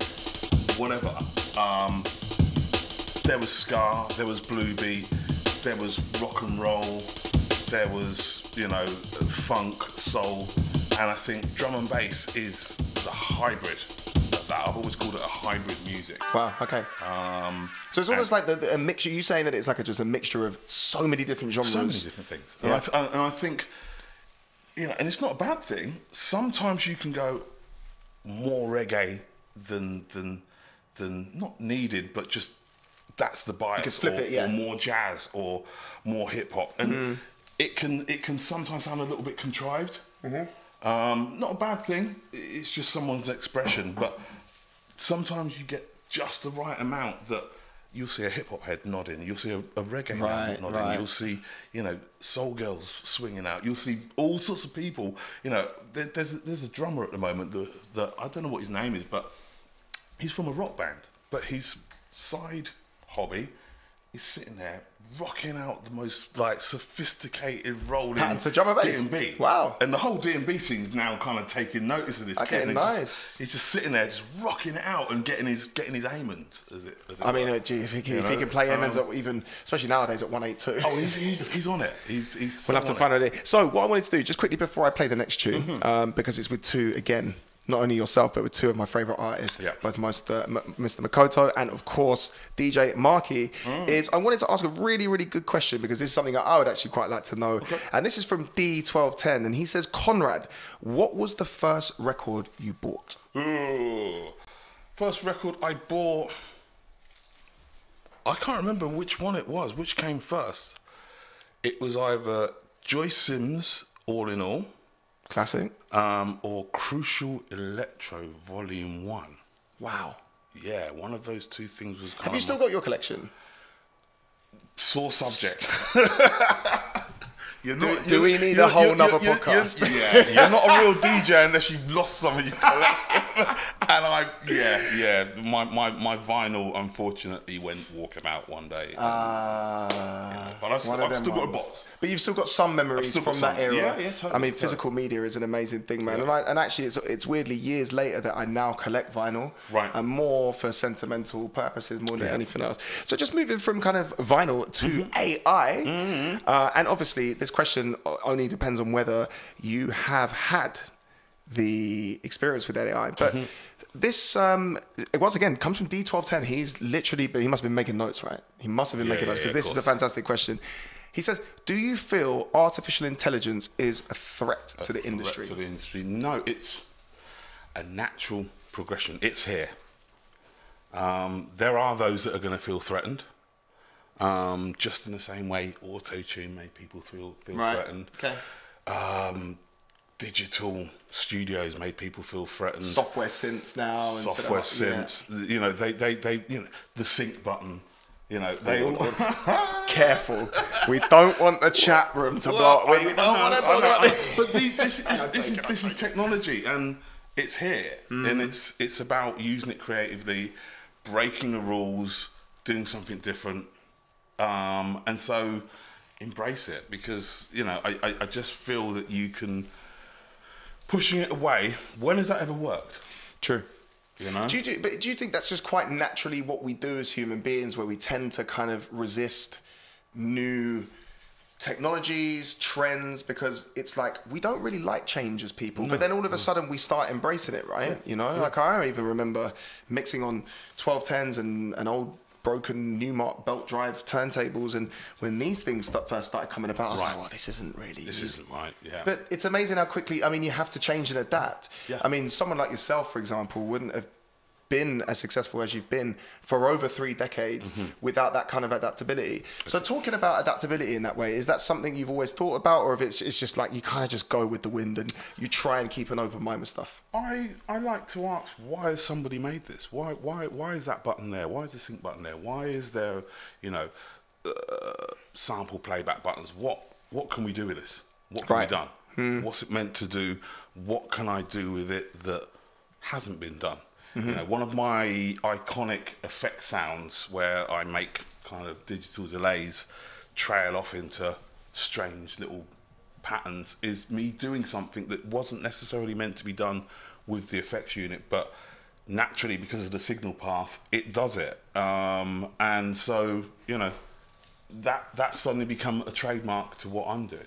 whatever. Um, there was ska, there was blue beat, there was rock and roll, there was you know funk, soul, and I think drum and bass is the hybrid of that. I've always called it a hybrid music. Wow. Okay. Um, So it's almost like the, the- a mixture. You saying that it's like a, just a mixture of so many different genres. so many different things, and, I th- and I think you know, and it's not a bad thing. Sometimes you can go more reggae than than than not needed, but just that's the bias. or, it, yeah. Or more jazz or more hip hop, and it can it can sometimes sound a little bit contrived. Mm-hmm. Um, not a bad thing. It's just someone's expression, but sometimes you get just the right amount that you'll see a hip hop head nodding, you'll see a, a reggae Right, head nodding, right. you'll see you know soul girls swinging out, you'll see all sorts of people. You know, there, there's there's a drummer at the moment that, that I don't know what his name is, but he's from a rock band, but his side hobby is sitting there rocking out the most like sophisticated rolling Patterns to drum and bass. D&B. Wow. And the whole D&B scene's now kind of taking notice of this Okay, kid. nice. He's just, he's just sitting there, just rocking it out and getting his getting his amens, as it. As it I mean, uh, gee, if he, if he can play Um, at even, especially nowadays at 182. Oh, he's, he's, he's on it. He's he's. We'll have to find on out. So, what I wanted to do, just quickly before I play the next tune, Mm-hmm. um, because it's with two, again, not only yourself, but with two of my favourite artists, Yeah. both most, uh, M- Mr. Makoto and, of course, DJ Marky, Mm. is I wanted to ask a really, really good question because this is something that I would actually quite like to know. And this is from D1210, and he says, Conrad, what was the first record you bought? Ooh. First record I bought. I can't remember which one it was. Which came first? It was either Joyce Sims, All in All, Classic. um, or Crucial Electro Volume One. Wow. Yeah, one of those two things was. Kind Have you still got your collection? sore subject? You're Do- do we need a whole nother podcast? yeah, you're not a real DJ unless you've lost some of your collection. and I, yeah, yeah, my, my, my vinyl unfortunately went walking walkabout one day. Uh, but I've, of I've still got a box. But you've still got some memories still from got that some. era. Yeah, yeah, totally, I mean, totally. physical media is an amazing thing, man. And, I, and actually, it's, it's weirdly years later that I now collect vinyl. Right. And more for sentimental purposes more than Yeah. anything else. So just moving from kind of vinyl to Mm-hmm. AI. Uh, and obviously, this question only depends on whether you have had the experience with AI. But Mm-hmm. this, um, once again, comes from D1210. He's literally, been, he must have been making notes, right? He must have been Yeah, making notes because of this is a fantastic question. He says, "Do you feel artificial intelligence is a threat to the threat industry?" To the industry. No, it's a natural progression. It's here. Um, there are those that are going to feel threatened. Um, just in the same way auto tune made people feel feel threatened. Okay. Um, digital studios made people feel threatened. Software synths now. Software yeah. you know, they, they, they, you know, the sync button, you know, they all. Careful. We don't want the chat room to blow. Well, We don't want to talk about this. But these, this, is, this is this is technology, and it's here, Mm. and it's it's about using it creatively, breaking the rules, doing something different, um, and so embrace it because you know I, I, I just feel that you can pushing it away. When has that ever worked? True. You know. Do you, do, but do you think that's just quite naturally what we do as human beings, where we tend to kind of resist new technologies, trends, because it's like we don't really like change as people, but then all of a sudden we start embracing it, right? You know, like I even remember mixing on 1210s and an old broken Numark belt drive turntables, and when these things st- first started coming about, I was Right. like, well, this isn't really. this isn't right. Yeah. But it's amazing how quickly. I mean, you have to change and adapt. Yeah. I mean, someone like yourself, for example, wouldn't have been as successful as you've been for over three decades Mm-hmm. without that kind of adaptability. So, talking about adaptability in that way, is that something you've always thought about, or if it's, it's just like you kind of just go with the wind and you try and keep an open mind with stuff? I, I like to ask why has somebody made this? Why why why is that button there? Why is the sync button there? Why is there you know uh, sample playback buttons? What what can we do with this? What can Right. be done? What's it meant to do? What can I do with it that hasn't been done? You know, one of my iconic effect sounds where I make kind of digital delays trail off into strange little patterns is me doing something that wasn't necessarily meant to be done with the effects unit, but naturally because of the signal path, it does it. Um, and so, you know, that that suddenly become a trademark to what I'm doing.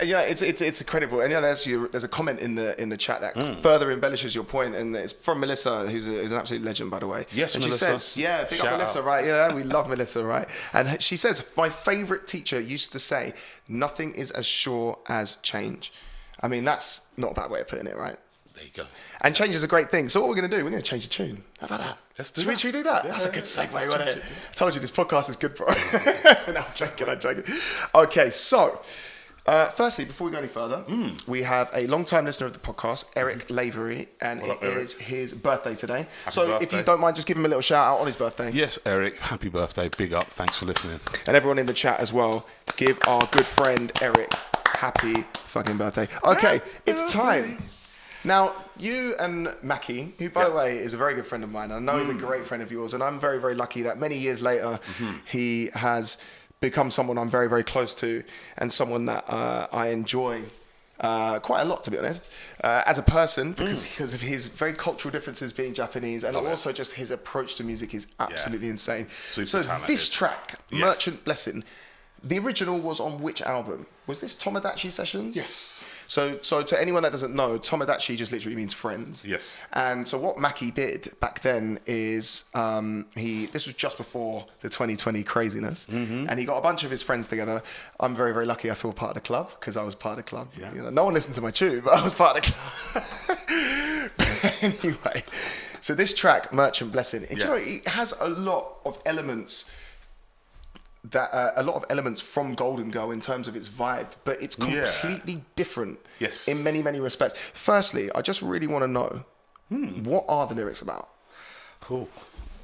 Uh, Yeah, it's it's it's incredible. And yeah, there's you, there's a comment in the in the chat that Hmm. further embellishes your point, and it's from Melissa, who's, a, who's an absolute legend, by the way. Yes, and Melissa. she says, yeah, big Shout up Melissa, out. right? Yeah, we love Melissa, right? And she says, my favorite teacher used to say, "Nothing is as sure as change." I mean, that's not a bad way of putting it, right? There you go. And change is a great thing. So what we're going to do, we're going to change the tune. How about that? Let's do should We, should we do that? Yeah, That's a good yeah. segue, Let's wasn't it? it, I told you this podcast is good, bro. no, I'm joking, I'm joking. Okay, so uh, firstly, before we go any further, we have a long-time listener of the podcast, Eric Lavery, and What it is his birthday today. Happy so if you don't mind, just give him a little shout out on his birthday. Yes, Eric, happy birthday. Big up. Thanks for listening. And everyone in the chat as well, give our good friend Eric happy fucking birthday. Okay, Happy it's time. Now, you and Mackie, who, by the Yeah. Mm. way, is a very good friend of mine, I know he's a great friend of yours, and I'm very, very lucky that many years later, Mm-hmm. he has become someone I'm very, very close to, and someone that uh, I enjoy. Uh, quite a lot, to be honest, uh, as a person, because, because of his very cultural differences being Japanese, and Mm. It. also just his approach to music is absolutely insane. Super so talented. this track, Yes. Merchant Blessing, the original was on which album? Was this Tomodachi Sessions? Yes. So, so to anyone that doesn't know, Tomodachi just literally means friends. Yes. And so what Mackie did back then is um, he. This was just before the 2020 craziness, Mm-hmm. and he got a bunch of his friends together. I'm very, very lucky. I feel part of the club because I was part of the club. Yeah. You know, no one listened to my tune, but I was part of the club. but anyway, so this track, Merchant Blessing, it, you know, it has a lot of elements that uh, a lot of elements from Golden Girl in terms of its vibe, but it's Yeah. completely different. Yes. In many many respects. Firstly, I just really want to know Hmm. what are the lyrics about? Cool.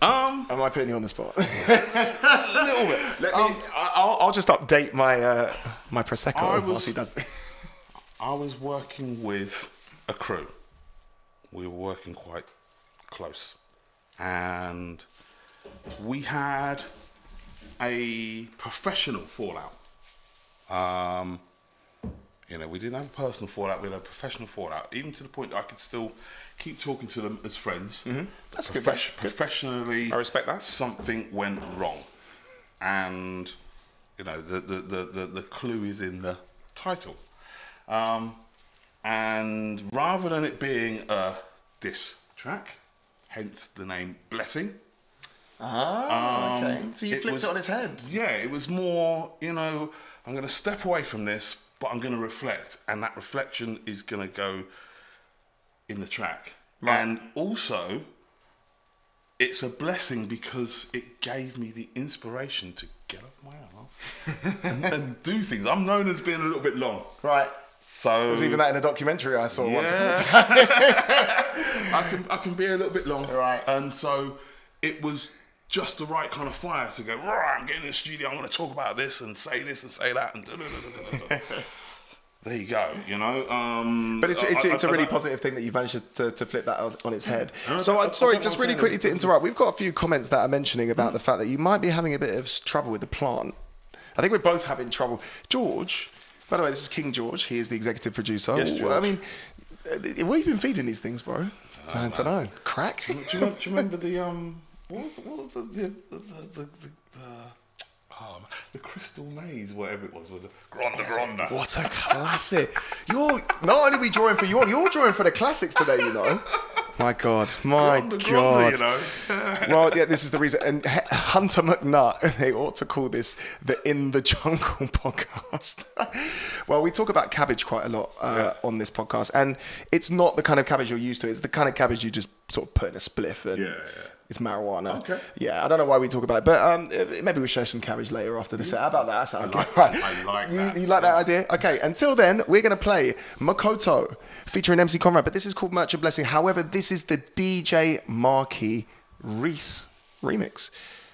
Um, Am I putting you on the spot? a little bit. Let me. I- I'll, I'll just update my uh, my prosecco I was- he does. I was working with a crew. We were working quite close. And we had a professional fallout. Um, you know, we didn't have a personal fallout, we had a professional fallout, even to the point that I could still keep talking to them as friends. Mm-hmm. That's good, Profes- man. Good. Professionally, I respect that. Something went wrong. And, you know, the, the, the, the, the clue is in the title. Um, and rather than it being a diss track, hence the name Blessing, Ah, okay. So you it flipped was- it on its head. yeah, it was more, you know, I'm going to step away from this, but I'm going to reflect. And that reflection is going to go in the track. Right. And also, it's a blessing because it gave me the inspiration to get off my ass and, and do things. I'm known as being a little bit long. Right. So There's even that in a documentary I saw once. upon a yeah. time. I can I can be a little bit long. Right. And so it was just the right kind of fire to go, right, I'm getting in the studio, I'm gonna talk about this and say this and say that and da, da, da, da, da, da." There you go, you know. Um, But it's, I- it's, I- it's a I really don't- positive thing that you've managed to, to flip that on, on its head. So, I- I'm I sorry, just really quickly to interrupt. We've got a few comments that are mentioning about the fact that you might be having a bit of trouble with the plant. I think we're both having trouble. George, by the way, this is King George. He is the executive producer. Yes, George. I mean, uh, what have you been feeding these things, bro? I don't know. Crack? Do you, do you remember the um? What was, what was the the the the, um, the crystal maze, whatever it was, with the Gronda Gronda. What a classic! You're not only are we drawing for you, you're drawing for the classics today. You know. My God, my Gronda God. Gronda, you know. well, yeah, this is the reason. And Hunter McNutt, they ought to call this the In the Jungle podcast. well, we talk about cabbage quite a lot uh, on this podcast, and it's not the kind of cabbage you're used to. It's the kind of cabbage you just sort of put in a spliff and. Yeah, yeah. It's marijuana. Okay. Yeah, I don't know why we talk about it, but um, maybe we'll share some cabbage later after the set. How about that? That sounds like good. that. I like you, that. You like that idea? Okay. Until then, we're going to play Makoto featuring MC Conrad, but this is called Merchant Blessing. However, this is the DJ Marquee Reese remix.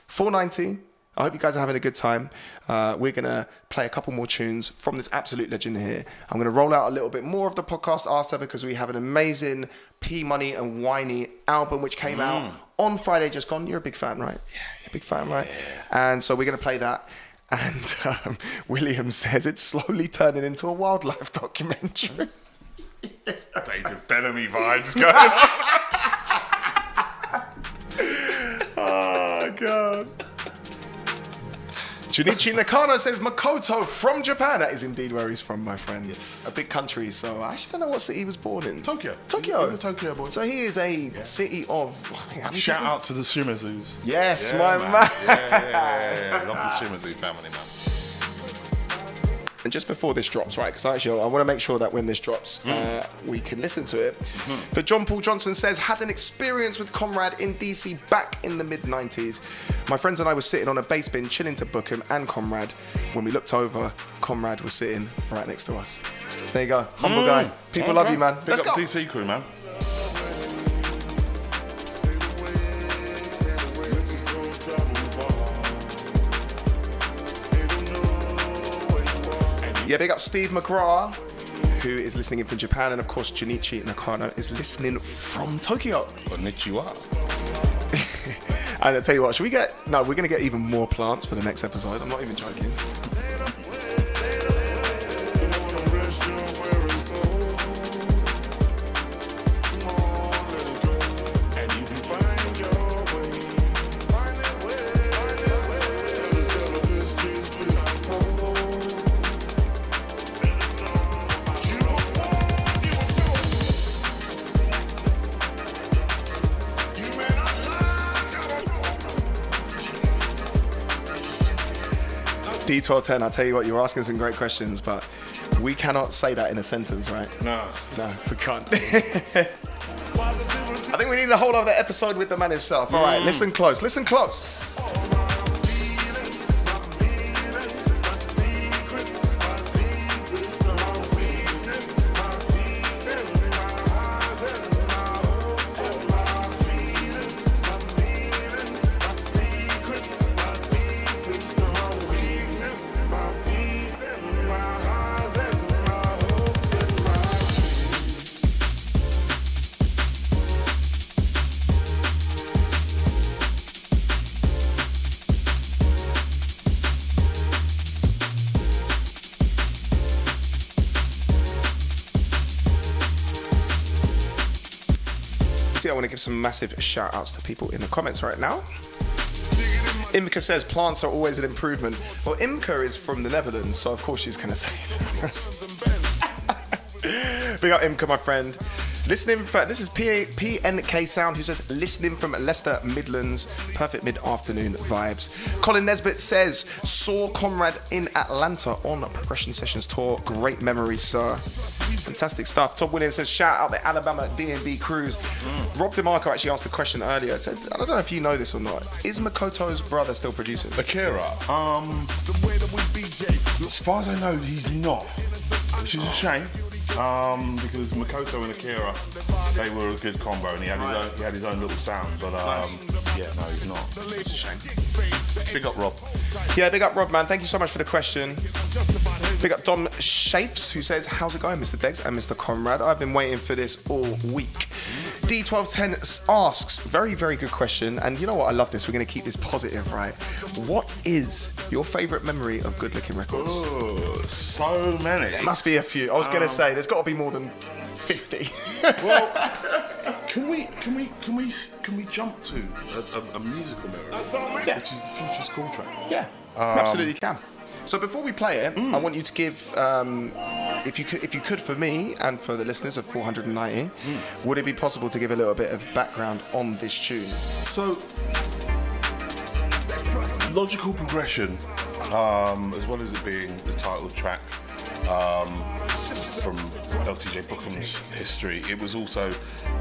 490. I hope you guys are having a good time. Uh, we're going to play a couple more tunes from this absolute legend here. I'm going to roll out a little bit more of the podcast after because we have an amazing P Money and Whiney album which came out on Friday just gone. You're a big fan, right? Yeah, you're a big fan, right? And so we're going to play that. And um, William says it's slowly turning into a wildlife documentary. David Bellamy vibes going. on. oh, God. Junichi Nakano says Makoto from Japan. That is indeed where he's from, my friend. Yes. A big country, so I actually don't know what city he was born in. Tokyo. Tokyo. He's a Tokyo boy. So he is a city of. Shout people? out to the Shimazus. Yes, Yeah, my man. man. Yeah, yeah, yeah, yeah. Love the Shimazu family, man. And just before this drops, right? Because actually, I want to make sure that when this drops, Hmm. uh, we can listen to it. But John Paul Johnson says, had an experience with Conrad in DC back in the mid 90s. My friends and I were sitting on a base bin chilling to Bukem and Conrad. When we looked over, Conrad was sitting right next to us. There you go. Humble guy. People love Hmm. You, man. Big Let's up go. DC crew, man. Yeah, big up Steve McGraw. who is listening in from Japan, and of course, Junichi Nakano is listening from Tokyo. Konnichiwa. And I tell you what, should we get? No, we're going to get even more plants for the next episode. I'm not even joking. I'll I tell you what, you're asking some great questions, but we cannot say that in a sentence, right? No. No, we can't. I think we need a whole other episode with the man himself. All mm. right, listen close, listen close. Give some massive shout outs to people in the comments right now. Imka says plants are always an improvement. Well, Imka is from the Netherlands, so of course she's going to say that. Big up Imka, my friend. Listening for this is P- PNK Sound who says listening from Leicester Midlands, perfect mid-afternoon vibes. Colin Nesbitt says saw Conrad in Atlanta on a progression sessions tour. Great memories, sir. Fantastic stuff. Todd Williams says shout out the Alabama DNB cruise. Rob DeMarco actually asked a question earlier. Said I don't know if you know this or not. Is Makoto's brother still producing? Akira. Um, as far as I know, he's not, which is a shame. Um, because Makoto and Akira, they were a good combo, and he had his own, he had his own little sound. But um, yeah, no, he's not. It's a shame. Big up, Rob. Yeah, big up Rob, man. Thank you so much for the question. Big up Dom Shapes, who says, How's it going, Mr. Degs and Mr. Conrad? I've been waiting for this all week. D1210 asks, very, very good question. And you know what? I love this. We're going to keep this positive, right? What is your favorite memory of Good Looking Records? Oh, so many. There must be a few. I was going to um, say, there's got to be more than 50. Well, can we can we can we can we jump to a, a, a musical memory, Yeah. which is the Future's Call track? Yeah, um, absolutely can. So before we play it, I mm. want you to give, um, if you could, if you could, for me and for the listeners of 490, mm. would it be possible to give a little bit of background on this tune? So, logical progression, um, as well as it being the title track um, from LTJ Bukem's history, it was also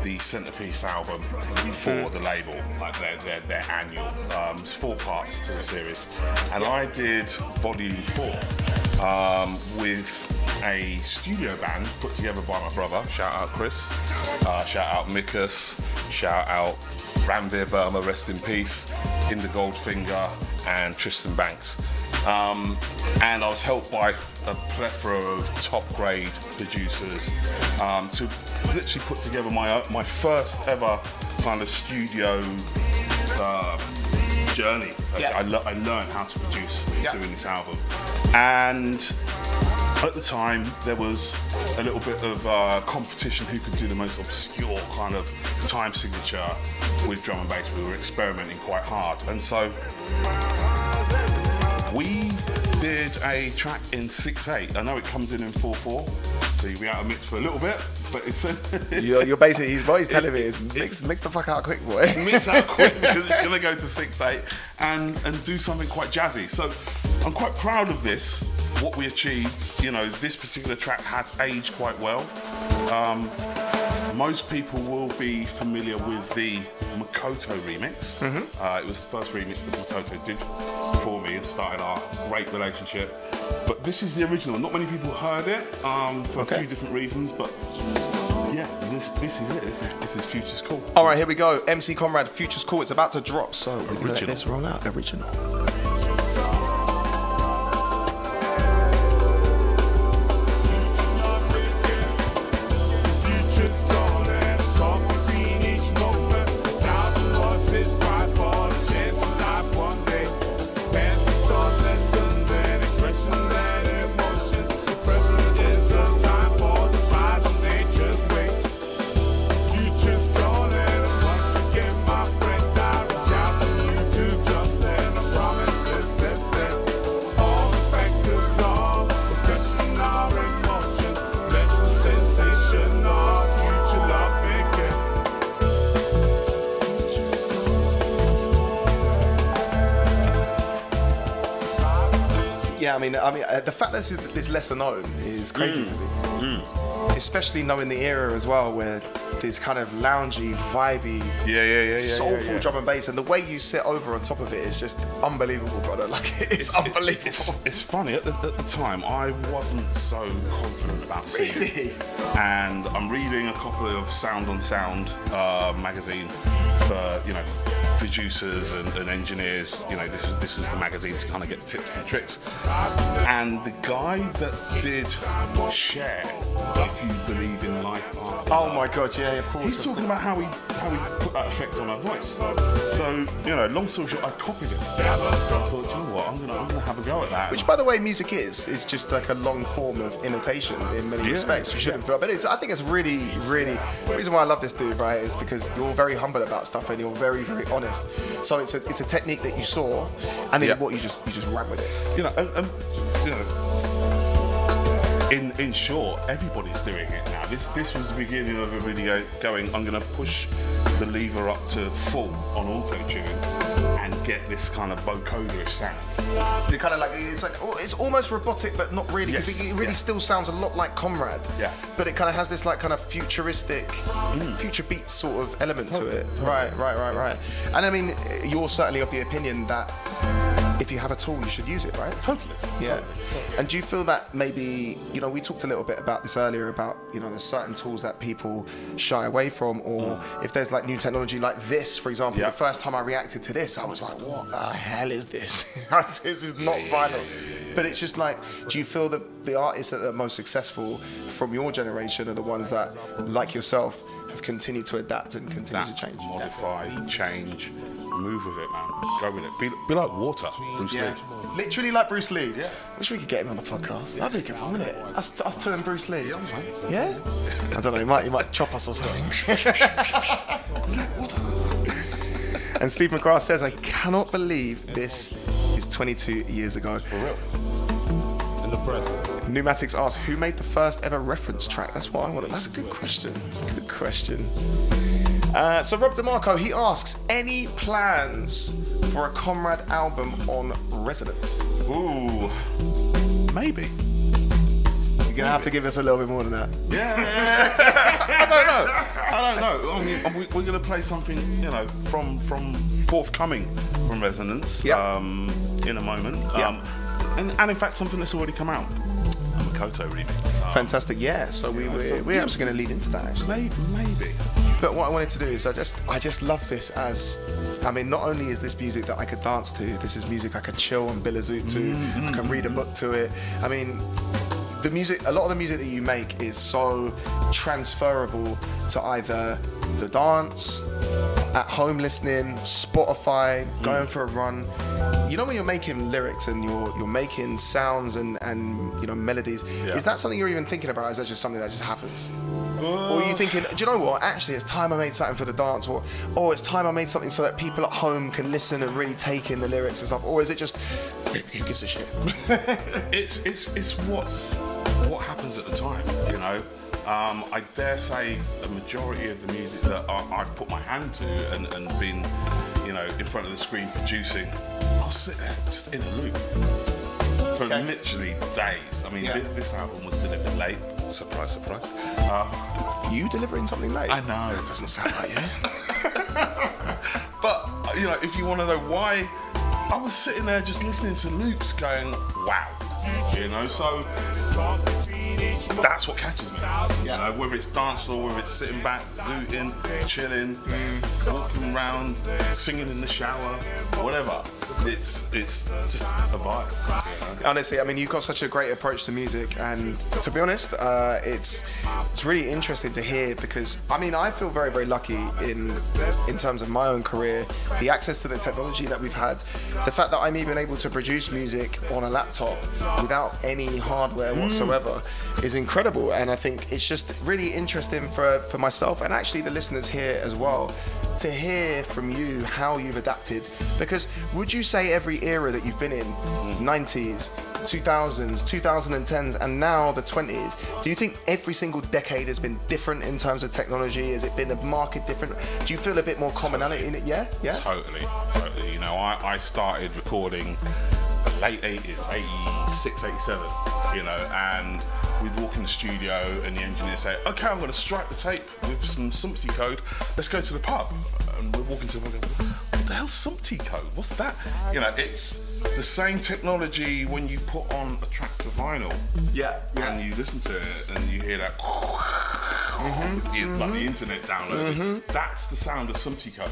the centerpiece album for the label, like their, their, their annual. Um, it's four parts to the series, and I did volume four um, with a studio band put together by my brother. Shout out Chris, uh, shout out Mikus, shout out Ranveer Burma, rest in peace, In the Goldfinger, and Tristan Banks. Um, and I was helped by a plethora of top grade producers um, to literally put together my my first ever kind of studio uh, journey. Yeah. I, le- I learned how to produce Yeah. doing this album. And at the time, there was a little bit of uh, competition who could do the most obscure kind of time signature with drum and bass. We were experimenting quite hard. And so we did a track in 6-8. I know it comes in in 4-4, so you'll be out of mix for a little bit, but it's You're, you're basically, what he's telling me is mix, mix the fuck out quick, boy. mix out quick because it's going to go to 6-8 and, and do something quite jazzy. So I'm quite proud of this, what we achieved. You know, this particular track has aged quite well. Um, most people will be familiar with the Makoto remix. Uh, it was the first remix that Makoto did for me and started our great relationship. But this is the original. Not many people heard it um, for Okay. a few different reasons, but yeah, this this is it. This is this is Future's Call. All right, here we go. MC Conrad, Future's Call. It's about to drop, so we're gonna let Original. this roll out. Original. Yeah, I mean, I mean, uh, the fact that this is- lesser known is crazy to me, especially knowing the era as well, where this kind of loungy, vibey, Yeah, yeah, yeah, yeah. soulful drum and bass, and the way you sit over on top of it is just unbelievable, brother. Like it's, unbelievable. It's, it's funny at the, at the time I wasn't so confident about singing, Really? and I'm reading a copy of Sound on Sound uh, magazine for you know producers and, and engineers. You know this was this was the magazine to kind of get tips and tricks. And the guy that did share, if you believe in life after oh my god, yeah, of course. He's talking about how he how he put that effect on her voice. So you know, long story short, I copied it. I thought, you know what, I'm gonna I'm gonna have a go at that. Which, by the way, music is is just like a long form of imitation in many Yeah, respects. You shouldn't yeah. feel, but it's, I think it's really, really. The reason why I love this dude, right, is because you're very humble about stuff and you're very, very honest. So it's a it's a technique that you saw, and then Yeah. what you just you just ran with it. you know, and, and you know. In, in short, everybody's doing it now. This this was the beginning of everybody go- going. I'm going to push the lever up to full on auto tune and get this kind of vocoderish sound. You're kind of like it's like oh, it's almost robotic, but not really because Yes, it, it really yeah. still sounds a lot like Conrad. Yeah. But it kind of has this like kind of futuristic, mm. future beat sort of element to it. Right, right, right, right. And I mean, you're certainly of the opinion that if you have a tool, you should use it, right? Totally. Yeah. And do you feel that maybe, you know, we talked a little bit about this earlier about, you know, there's certain tools that people shy away from, or mm. if there's like new technology like this, for example, Yeah. the first time I reacted to this, I was like, what the hell is this? this is not vinyl. But it's just like, do you feel that the artists that are most successful from your generation are the ones that, like yourself, have continued to adapt and continue to change? modify, change, move with it, man. Go with it. Be, be like water, Bruce Yeah. Lee. Literally like Bruce Lee. Yeah. Wish we could get him on the podcast. That'd be a good one, wouldn't it? Us, us two and Bruce Lee. Yeah? I don't know, he might, he might chop us or something. and Steve McGrath says, I cannot believe this is 22 years ago. For real. in the present. Pneumatics asks, who made the first ever reference track? That's what I want. That's a good question. Good question. Uh, so Rob DeMarco, he asks, any plans for a Conrad album on Resonance? Ooh, maybe. You're gonna have to give us a little bit more than that. Yeah, I don't know. I don't know. I mean, we- we're going to play something, you know, from from forthcoming from Resonance Yeah. um, in a moment. Yeah. Um, and, and in fact, something that's already come out. Makoto remix. Um, Fantastic, yeah. So we, we're, so- we're actually going to lead into that actually. Maybe. maybe. But what I wanted to do is I just I just love this as I mean not only is this music that I could dance to, this is music I could chill and billazoot to, I can read a book to it. I mean the music a lot of the music that you make is so transferable to either the dance, at home listening, Spotify, going for a run. You know when you're making lyrics and you're you're making sounds and, and you know melodies, Yeah. is that something you're even thinking about? Or is that just something that just happens? Or are you uh. thinking, do you know what? Actually, it's time I made something for the dance, or oh, it's time I made something so that people at home can listen and really take in the lyrics and stuff. Or is it just who gives a shit? it's it's it's what's what happens at the time, you know. Um, I dare say the majority of the music that I, I've put my hand to and, and been, you know, in front of the screen producing, I'll sit there just in a loop for Okay. literally days. I mean, Yeah. this, this album was delivered late. Surprise, surprise. you delivering something late? I know. That doesn't sound like you. But you know, if you want to know why, I was sitting there just listening to loops, going, "Wow," you know. So that's what catches me. Know, whether it's dance or whether it's sitting back, zooting, chilling, walking around, singing in the shower, whatever. It's it's just a vibe. Honestly, I mean, you've got such a great approach to music, and to be honest, uh, it's it's really interesting to hear because I mean, I feel very, very lucky in in terms of my own career, the access to the technology that we've had, the fact that I'm even able to produce music on a laptop without any hardware whatsoever is incredible, and I think it's just really interesting for for myself and actually the listeners here as well to hear from you how you've adapted. Because would you say every era that you've been in 90s 2000s 2010s and now the 20s do you think every single decade has been different in terms of technology? Has it been a market different? Do you feel a bit more commonality in it? Yeah? Yeah? Totally, totally. You know, I, I started recording late 80s, 86, 87, you know, and we'd walk in the studio and the engineer say, okay, I'm going to strike the tape with some SMPTE code. Let's go to the pub. And we're walking to the pub. What the hell's SMPTE code? What's that? You know, it's the same technology when you put on a track to vinyl Yeah, and you listen to it and you hear that the- like the mm-hmm. internet download. Mm-hmm. That's the sound of SMPTE code,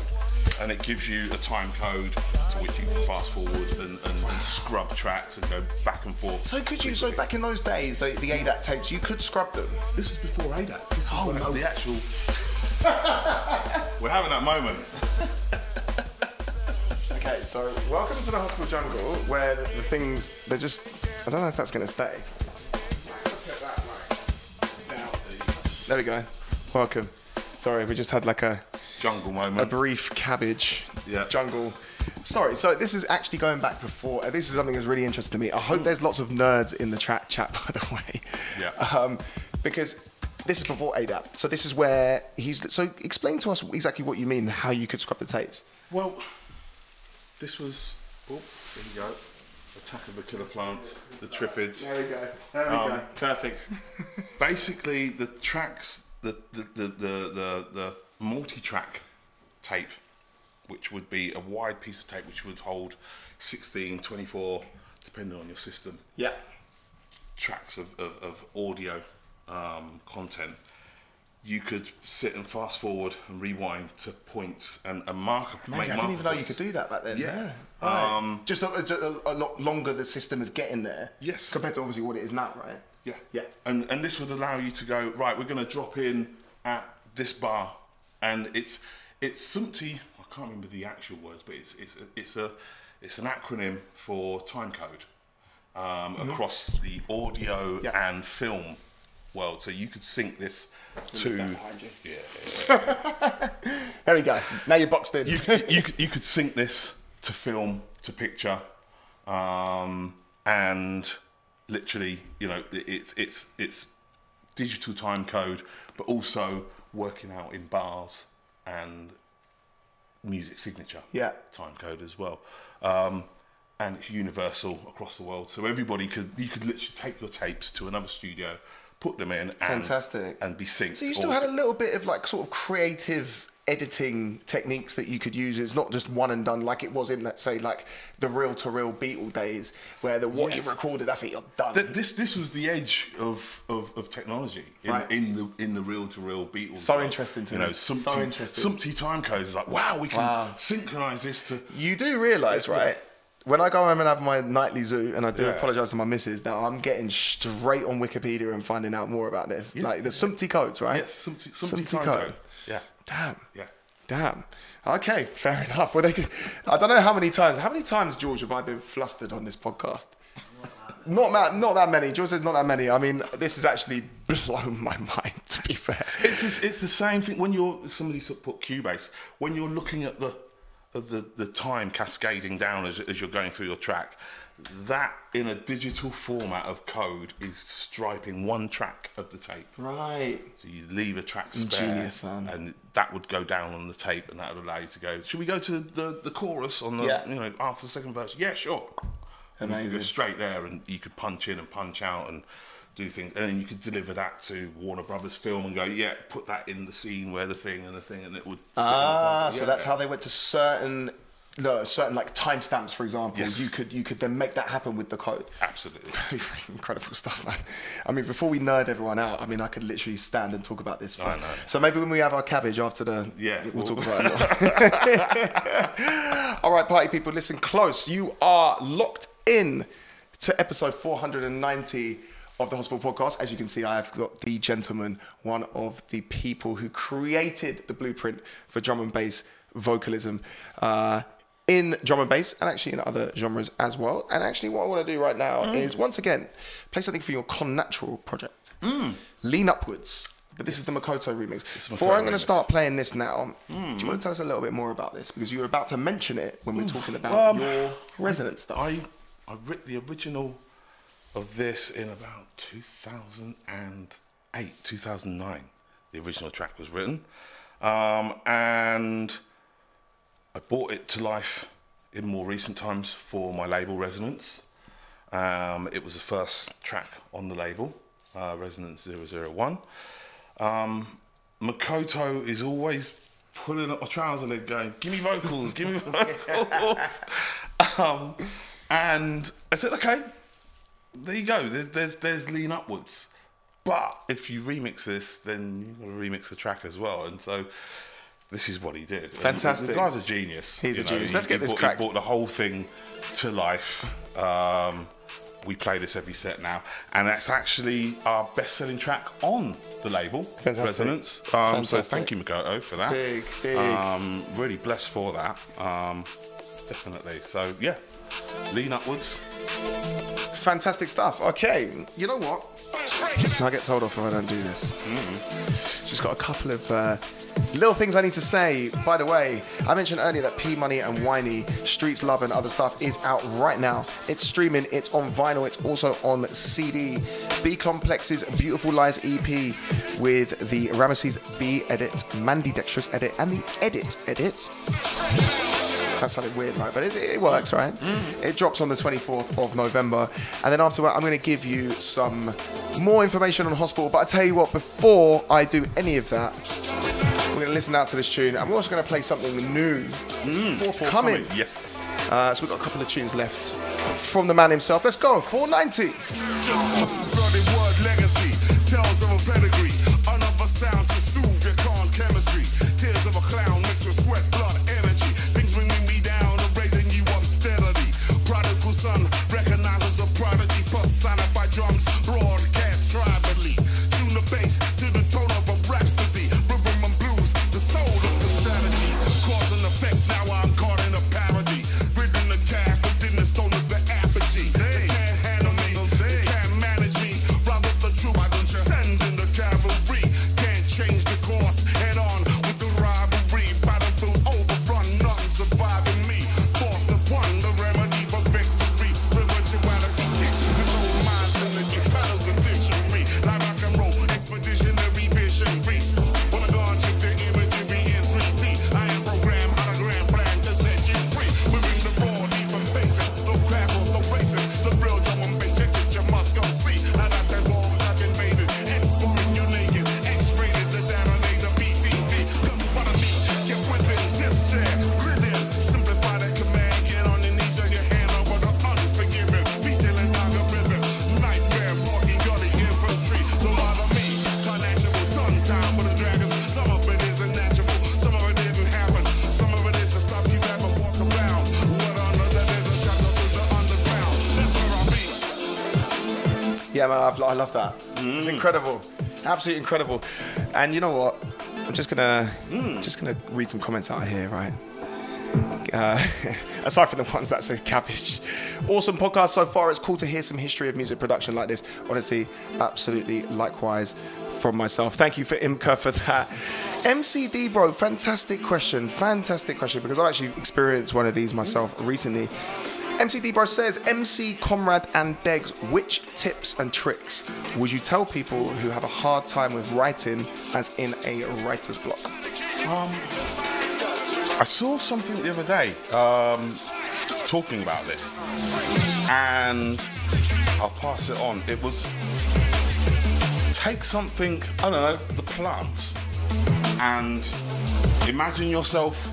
and it gives you a time code to which you can fast forward and, and, and scrub tracks and go back and forth. So could you? So back in those days, the, the ADAT tapes, you could scrub them. This is before ADATs. This was Oh, like no. the actual. We're having that moment. Okay, so welcome to the hospital jungle, where the, the things they're just. I don't know if that's going to stay. There we go. Welcome. Sorry, we just had like a, Jungle moment. a brief cabbage Yeah. jungle. Sorry, so this is actually going back before. uh, This is something that's really interesting to me. I hope there's lots of nerds in the chat chat, by the way. Yeah. Um, because this is before ADAT. So this is where he's. So explain to us exactly what you mean, how you could scrub the tapes. Well, this was. Oh, there you go. Attack of the Killer Plants, the Triffids. There we go. There we Um, Perfect. basically the tracks the the the the, the, the multi-track tape which would be a wide piece of tape which would hold 16 24 depending on your system yeah. tracks of, of, of audio um, content you could sit and fast forward and rewind to points and, and mark Amazing. I didn't even know you could do that back then. Yeah. Right. Um, Just a, a, a lot longer the system of getting there. Yes. Compared to obviously what it is now, right? Yeah. Yeah. And and this would allow you to go right. We're going to drop in at this bar, and it's it's SMPTE. I can't remember the actual words, but it's it's a, it's a it's an acronym for time code um, across the audio Mm-hmm. Yeah. and film world. So you could sync this to yeah. There we go. Now you're boxed in. you, you, could- you could sync this to film, to picture, um, and literally, you know, it- it's it's it's digital time code, but also working out in bars and music signature Yeah. time code as well. Um, and it's universal across the world, so everybody could you could literally take your tapes to another studio, put them in, and, Fantastic. and be synced. So you still had a little bit of like sort of creative editing techniques that you could use. It's not just one and done like it was in, let's say, like the reel to reel Beatle days, where the what Yes. you've recorded, that's it, you're done. Th- this this was the edge of, of, of technology in, Right. in the in the reel to reel Beatles. So world. interesting to you me. know, So SMPTE, interesting. SMPTE time codes is like wow, we can Wow. synchronize this to. You do realise, right? When I go home and have my nightly zoo, and I do Yeah. apologise to my missus, that I'm getting straight on Wikipedia and finding out more about this. Like the SMPTE codes, right? Yes, SMPTE, SMPTE, time code. Yeah, Damn. yeah. Damn. Okay, fair enough. Well, they could, I don't know how many times. How many times, George, have I been flustered on this podcast? Not that, not that many. George says not that many. I mean, this has actually blown my mind. To be fair, It's just, it's the same thing when you're somebody put Cubase when you're looking at the the, the time cascading down as, as you're going through your track. That in a digital format of code is striping one track of the tape. right? So you leave a track spare, Ingenious, man. and that would go down on the tape, and that would allow you to go. Should we go to the, the chorus on the Yeah. you know after the second verse? Yeah, sure. And you Amazing. go straight there, and you could punch in and punch out and do things, and then you could deliver that to Warner Brothers Film and go, yeah, put that in the scene where the thing and the thing, and it would. sit on the Ah, so Yeah. that's how they went to certain, no, certain like timestamps, for example. Yes. You could you could then make that happen with the code. Absolutely. Very, very incredible stuff, man. I mean, before we nerd everyone out, I mean, I could literally stand and talk about this. For. So maybe when we have our cabbage after the, Yeah, we'll, we'll- talk about it. All right, party people, listen close. You are locked in to episode 490 of the Hospital Podcast. As you can see, I have got the gentleman, one of the people who created the blueprint for drum and bass vocalism. Uh, in drum and bass and actually in other genres as well. And actually, what I want to do right now is once again play something for your ConNatural project. Lean Upwards. But this is the Makoto remix. Before I'm going to start playing this now, do you want to tell us a little bit more about this? Because you were about to mention it when we are talking about Um, your resonance stuff. I I wrote the original of this in about 2008, 2009. The original track was written, um, and I brought it to life in more recent times for my label Resonance. Um, it was the first track on the label, uh, Resonance 001. Um, Makoto is always pulling up my trousers and going, "Give me vocals, give me vocals." um, and I said, "Okay, there you go. There's there's there's lean upwards." But if you remix this, then you've got to remix the track as well. And so this is what he did. Fantastic. The guy's a genius. He's a genius. Let's get he this brought, cracked. He brought the whole thing to life. Um, we play this every set now, and that's actually our best-selling track on the label, Fantastic. Resonance. Um, so thank you, Makoto, for that. Big, big. Um, really blessed for that. Um, definitely. So yeah, lean upwards. Fantastic stuff. Okay, you know what? I get told off if I don't do this. Just got a couple of uh, little things I need to say. By the way, I mentioned earlier that P Money and Whiney, Streets Love and Other Stuff is out right now. It's streaming, it's on vinyl, it's also on CD. B Complex's Beautiful Lies EP with the Ramesses B edit, Mandidextrous edit, and the Edit edit. That sounded weird, right? But it, it works, right? It drops on the 24th of November. And then after that, I'm going to give you some more information on Hospital. But I tell you what, before I do any of that, we're going to listen out to this tune. And we're also going to play something new. Forthcoming. Yes. Uh, so we've got a couple of tunes left from the man himself. Let's go, 490. Yeah, man, I've, I love that. It's incredible, absolutely incredible. And you know what? I'm just gonna just gonna read some comments out here, right? Uh, aside from the ones that say cabbage, awesome podcast so far. It's cool to hear some history of music production like this. Honestly, absolutely likewise from myself. Thank you for Imka for that. MCD, bro, fantastic question. Fantastic question because I actually experienced one of these myself recently. MCD Bro says, MC, Conrad, and Degs, which tips and tricks would you tell people who have a hard time with writing, as in a writer's block? I saw something the other day um, talking about this, and I'll pass it on. It was take something, I don't know, the plant, and imagine yourself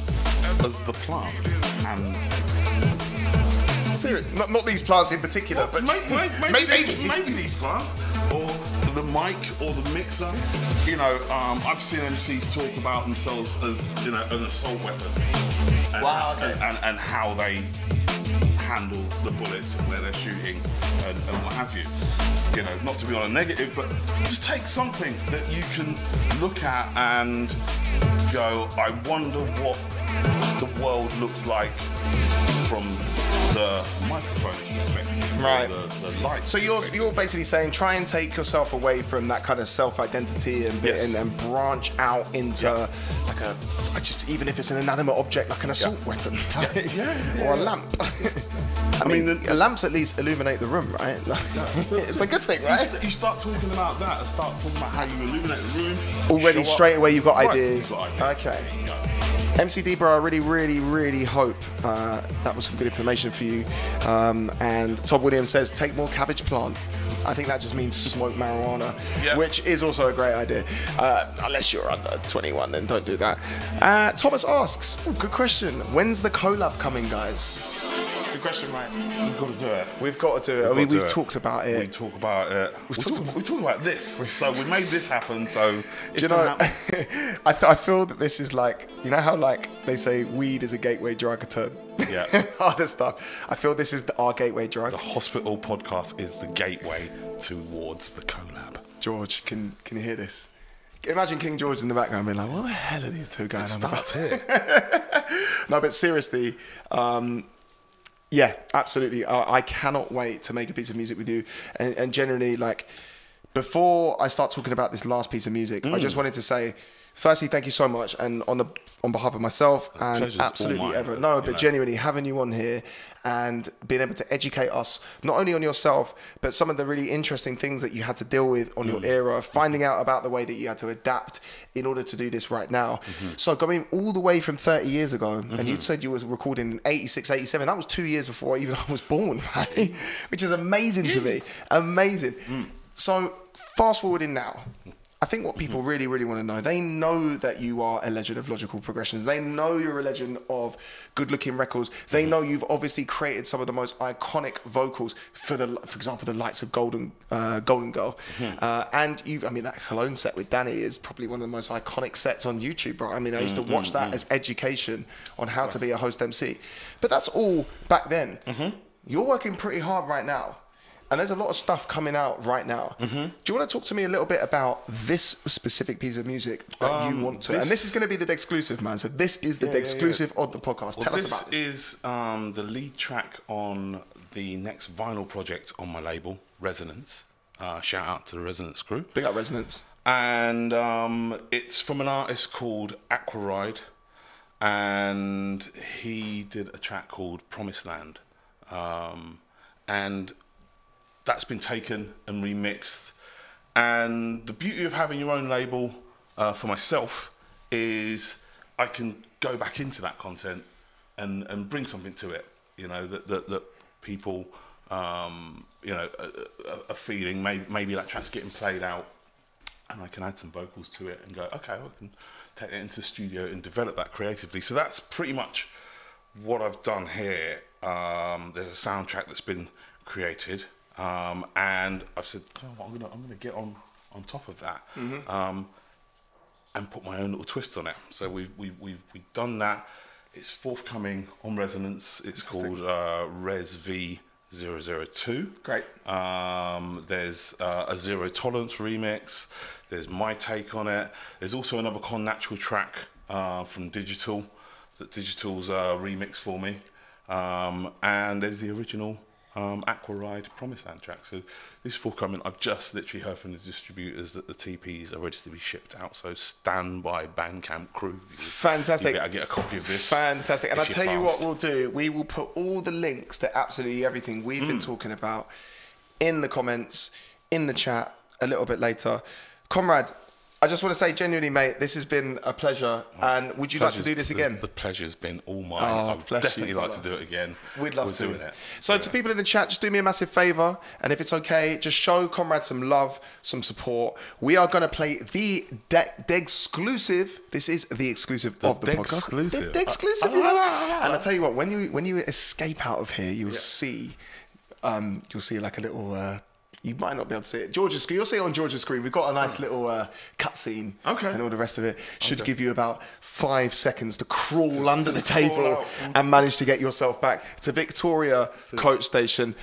as the plant, and Seriously, not, not these plants in particular, but maybe, maybe, maybe, maybe, maybe these plants or the mic or the mixer. You know, um, I've seen MCs talk about themselves as you know an assault weapon. And, Wow, okay. and, and, and how they handle the bullets and where they're shooting and, and what have you. You know, not to be on a negative, but just take something that you can look at and go, I wonder what the world looks like from the microphone's perspective, Right. The, the lights. So you're you're basically saying try and take yourself away from that kind of self-identity and bit Yes. and, and branch out into Yeah. like a I just even if it's an inanimate object like an assault weapon Yes. Yeah, or a lamp. I, mean, mean, the- lamps at least illuminate the room, right? Like, it's a good thing, You right? st- You start talking about that and start talking about how you illuminate the room. Already show up. straight away you've got Right, ideas. you've got ideas. Okay. There you go. MCD, bro, I really, really, really hope uh, that was some good information for you. Um, and Todd Williams says, take more cabbage plant. I think that just means smoke marijuana, Yeah. which is also a great idea. Uh, unless you're under 21, then don't do that. Uh, Thomas asks, oh, good question. When's the collab coming, guys? Good question, right? We've got to do it. We've got to do it. We've mean, we've do it. talked about it. We talk about it. We're talked talking, we're talking about this. So we made this happen. So it's Do you know, happen. I, th- I feel that this is like, you know how like they say weed is a gateway drug to Yeah. other stuff. I feel this is the, our gateway drug. The hospital podcast is the gateway towards the collab. George, can can you hear this? Imagine King George in the background being like, "What the hell are these two guys?" on about?" Starts here. no, but seriously, um, yeah, absolutely. I, I cannot wait to make a piece of music with you. And, and generally, like, before I start talking about this last piece of music, I Mm. just wanted to say, firstly, thank you so much, and on the on behalf of myself and pleasure's absolutely ever, no, but know. genuinely having you on here and being able to educate us not only on yourself, but some of the really interesting things that you had to deal with on Mm. your era, finding out about the way that you had to adapt in order to do this right now. Mm-hmm. So going all the way from 30 years ago, and you said you were recording in 86, 87, that was two years before even I was born, right? Which is amazing to me. Amazing. Mm. So fast forwarding now. I think what people really, really want to know, they know that you are a legend of logical progressions. They know you're a legend of good looking records. They Mm-hmm. know you've obviously created some of the most iconic vocals for the, for example, the lights of Golden, uh, Golden Girl. Mm-hmm. Uh, and you, I mean, that Cologne set with Danny is probably one of the most iconic sets on YouTube, bro. I mean, I used to Mm-hmm. watch that as education on how to be a host MC. But that's all back then. Mm-hmm. You're working pretty hard right now. And there's a lot of stuff coming out right now. Mm-hmm. Do you want to talk to me a little bit about this specific piece of music that you Um, want to? and this this- is going to be the exclusive, man. So this is the Yeah, yeah, yeah. exclusive of the podcast. Well, Tell us this about it. is um, the lead track on the next vinyl project on my label, Resonance. Uh, shout out to the Resonance crew. Big up Resonance. and um, it's from an artist called Aquariid, and he did a track called Promised Land, um, and that's been taken and remixed. And the beauty of having your own label uh, for myself is I can go back into that content and, and bring something to it, you know, that, that, that people, um, you know, are, feeling. Maybe, maybe that track's getting played out and I can add some vocals to it and go, okay, I can take it into the studio and develop that creatively. So that's pretty much what I've done here. Um, there's a soundtrack that's been created, um, and I've said, oh, I'm gonna I'm gonna get on on top of that. Um, and put my own little twist on it. So we've we've we've, we've done that. It's forthcoming on Resonance. It's called uh, Res V 002. Great. Um, there's uh, a Zero Tolerance remix. There's my take on it. There's also another ConNatural track uh, from Digital that Digital's uh, remixed for me. Um, and there's the original um, Aquariid Promised Land track. So this is forthcoming. I've just literally heard from the distributors that the TPs are ready to be shipped out. So stand by Bandcamp crew. You- Fantastic. Better get a copy of this. Fantastic. And I'll tell you're you what we'll do. We will put all the links to absolutely everything we've Mm. been talking about in the comments, in the chat a little bit later. Conrad, I just want to say genuinely, mate, this has been a pleasure. Oh, and would you like to do this again? The, pleasure's been all mine. Oh, I would bless you, definitely like brother. to do it again. We'd love We're to. doing it. So, to people in the chat, just do me a massive favor, and if it's okay, just show Conrad some love, some support. We are going to play the de- exclusive. This is the exclusive of the podcast. Dexclusive. The exclusive, you ah, know. Ah, like- ah, And I tell you what, when you when you escape out of here, you'll see, um, you'll see like a little. Uh, you might not be able to see it. George's screen. You'll see it on George's screen. We've got a nice little uh, cutscene. Okay. And all the rest of it should give you about five seconds to crawl under the to crawl table and manage to get yourself back to Victoria Coach Station.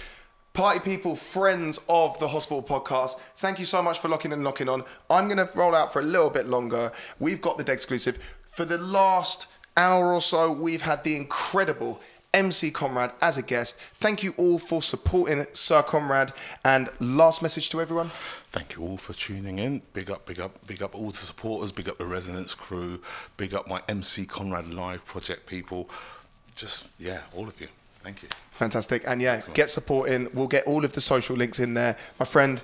Party people, friends of the Hospital Podcast, thank you so much for locking and locking on. I'm going to roll out for a little bit longer. We've got the Dead exclusive. For the last hour or so, we've had the incredible MC Conrad as a guest. Thank you all for supporting Sir Conrad. And last message to everyone. Thank you all for tuning in. Big up, big up, big up all the supporters. Big up the Resonance crew. Big up my MC Conrad Live project people. Just yeah, all of you. Thank you. Fantastic. And yeah, get support in. We'll get all of the social links in there. My friend,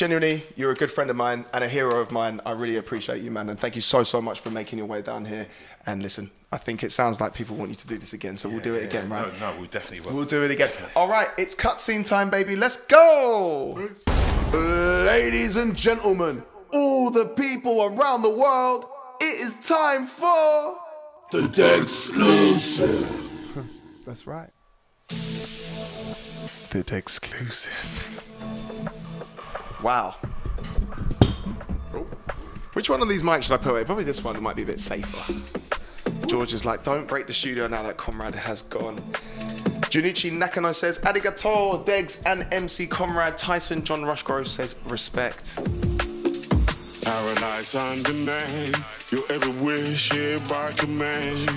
genuinely, you're a good friend of mine and a hero of mine. I really appreciate you, man, and thank you so so much for making your way down here. And listen, I think it sounds like people want you to do this again, so we'll do it again, no, right? no, no, we definitely will. We'll do it again. All right, it's cutscene time, baby. Let's go. Ladies and gentlemen, all the people around the world, it is time for the Dead Exclusive. That's right. The exclusive. Wow. Oh. Which one of these mics should I put away? Probably this one. Might be a bit safer. George is like, don't break the studio now that Conrad has gone. Junichi Nakano says, Arigato, Degs and MC Conrad. Tyson John Rushgrove says, respect. Paradise on demand. Your every wish here by command.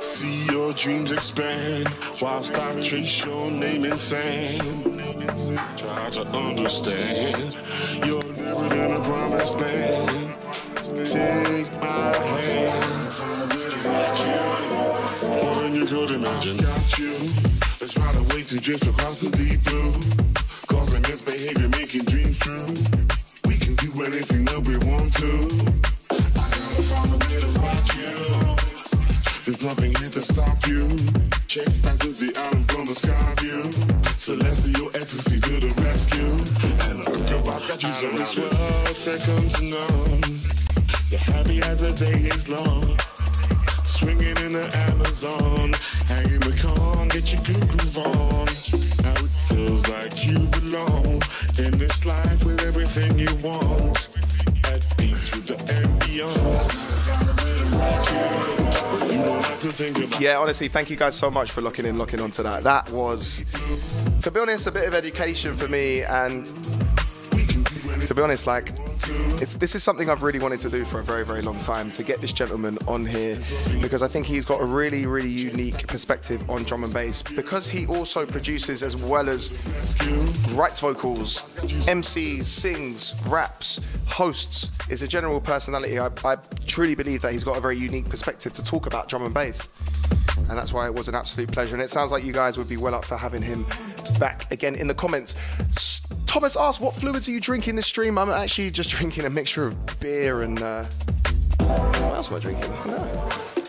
See your dreams expand whilst I trace your name in sand. Try to understand. You're living in a promised land. Take my hand. More than you could imagine. Got you. Let's ride away to drift across the deep blue. Causing misbehavior, making dreams true. We can do anything that we want to. I gotta find a way to rock you. There's nothing here to stop you. Check fantasy island from the sky view. Celestial ecstasy to the rescue. And a good vibe got you so this world second to none. You're happy as the day is long. Swinging in the Amazon, hanging the con, get your good groove on. Now it feels like you belong in this life with everything you want. At peace with the ambience. To think about Yeah, honestly, thank you guys so much for looking in, locking onto that. That was, to be honest, a bit of education for me. And to be honest, like, it's this is something I've really wanted to do for a very, very long time to get this gentleman on here because I think he's got a really, really unique perspective on drum and bass because he also produces as well as writes vocals, MCs, sings, raps, hosts, is a general personality. I, I truly believe that he's got a very unique perspective to talk about drum and bass. And that's why it was an absolute pleasure. And it sounds like you guys would be well up for having him back again in the comments. Thomas asked, What fluids are you drinking this stream? I'm actually just drinking a mixture of beer and. Uh, what else am I drinking? No.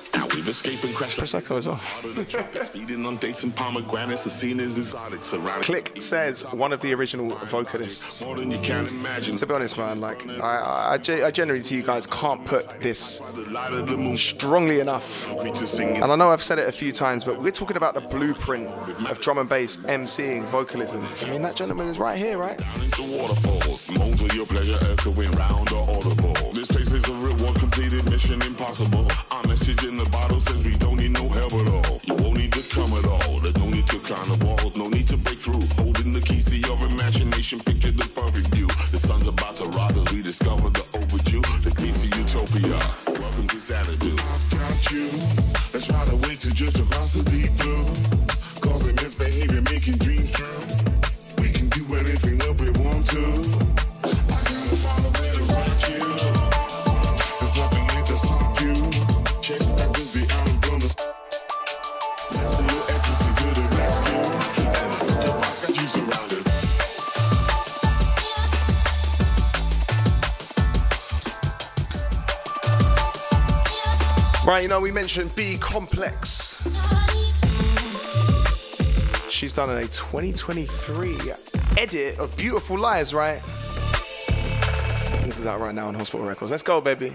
Escaped and like Prosecco as well. out of the tropics, feeding on dates and pomegranates. The scene is exotic, Click says one of the original vocalists. more than you can imagine. To be honest, man, like I, I, I, ge- I to you guys can't put this The light of the moon, strongly enough. And I know I've said it a few times, but we're talking about the blueprint of drum and bass, MCing, vocalism. I mean, that gentleman is right here, right? down into waterfalls. Moans of your pleasure echoing round or audible. This place is a one completed mission impossible. Our message in the bottle says we don't need no help at all. You won't need to come at all. There's no need to climb the walls, no need to break through. Holding the keys to your imagination, picture the perfect view. The sun's about to rise as we discover the overdue. The keys to utopia. Welcome to Xanadu. I've got you. Let's ride away to just across the deep blue. Causing misbehavior, making dreams true. We can do anything we want to. Right, you know, we mentioned B Complex. She's done a 2023 edit of Beautiful Lies, right? This is out right now on Hospital Records. Let's go, baby.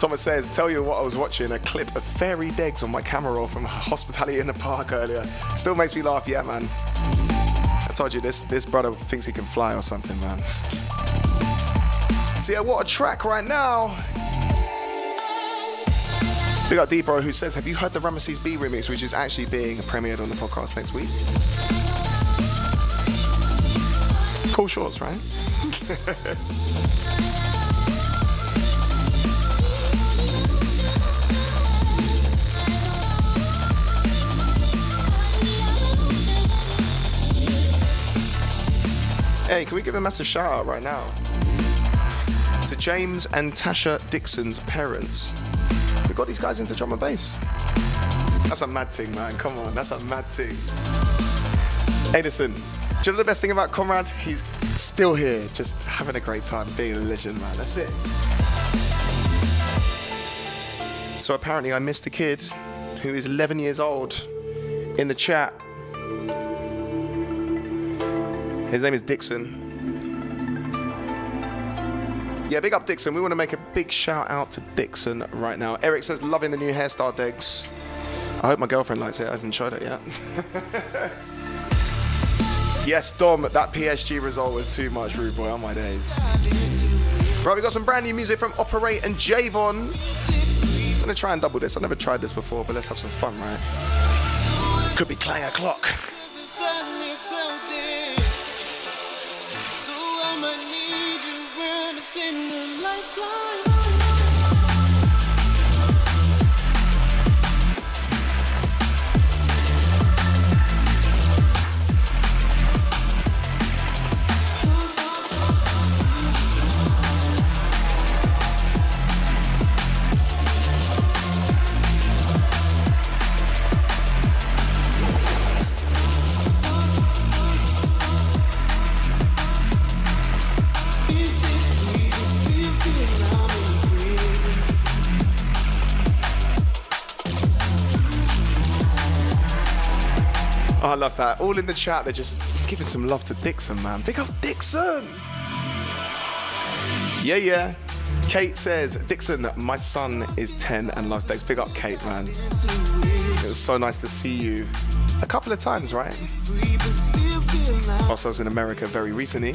Thomas says, tell you what I was watching, a clip of Fairy Degs on my camera roll from Hospitality in the Park earlier. Still makes me laugh, yeah, man. I told you this this brother thinks he can fly or something, man. So yeah, what a track right now. We got D-Bro who says, have you heard the Ramesses B remix, which is actually being premiered on the podcast next week? Cool shorts, right? Hey, can we give a massive shout out right now to James and Tasha Dixon's parents? We got these guys into drum and bass. That's a mad thing, man. Come on, that's a mad thing. Hey, listen, do you know the best thing about Conrad? He's still here, just having a great time, being a legend, man. That's it. So apparently, I missed a kid who is 11 years old in the chat. His name is Dixon. Yeah, big up Dixon. We want to make a big shout out to Dixon right now. Eric says, loving the new hairstyle, Degs. I hope my girlfriend likes it. I haven't tried it yet. yes, Dom, that PSG result was too much, rude boy, on my days. Right, we got some brand new music from Operate and Javeon. I'm gonna try and double this. I've never tried this before, but let's have some fun, right? Could be Clay o'clock. Oh, I love that. All in the chat, they're just giving some love to Dixon, man. Big up Dixon! Yeah, yeah. Kate says, Dixon, my son is 10 and loves Dex. Big up, Kate, man. It was so nice to see you a couple of times, right? Whilst I was in America very recently.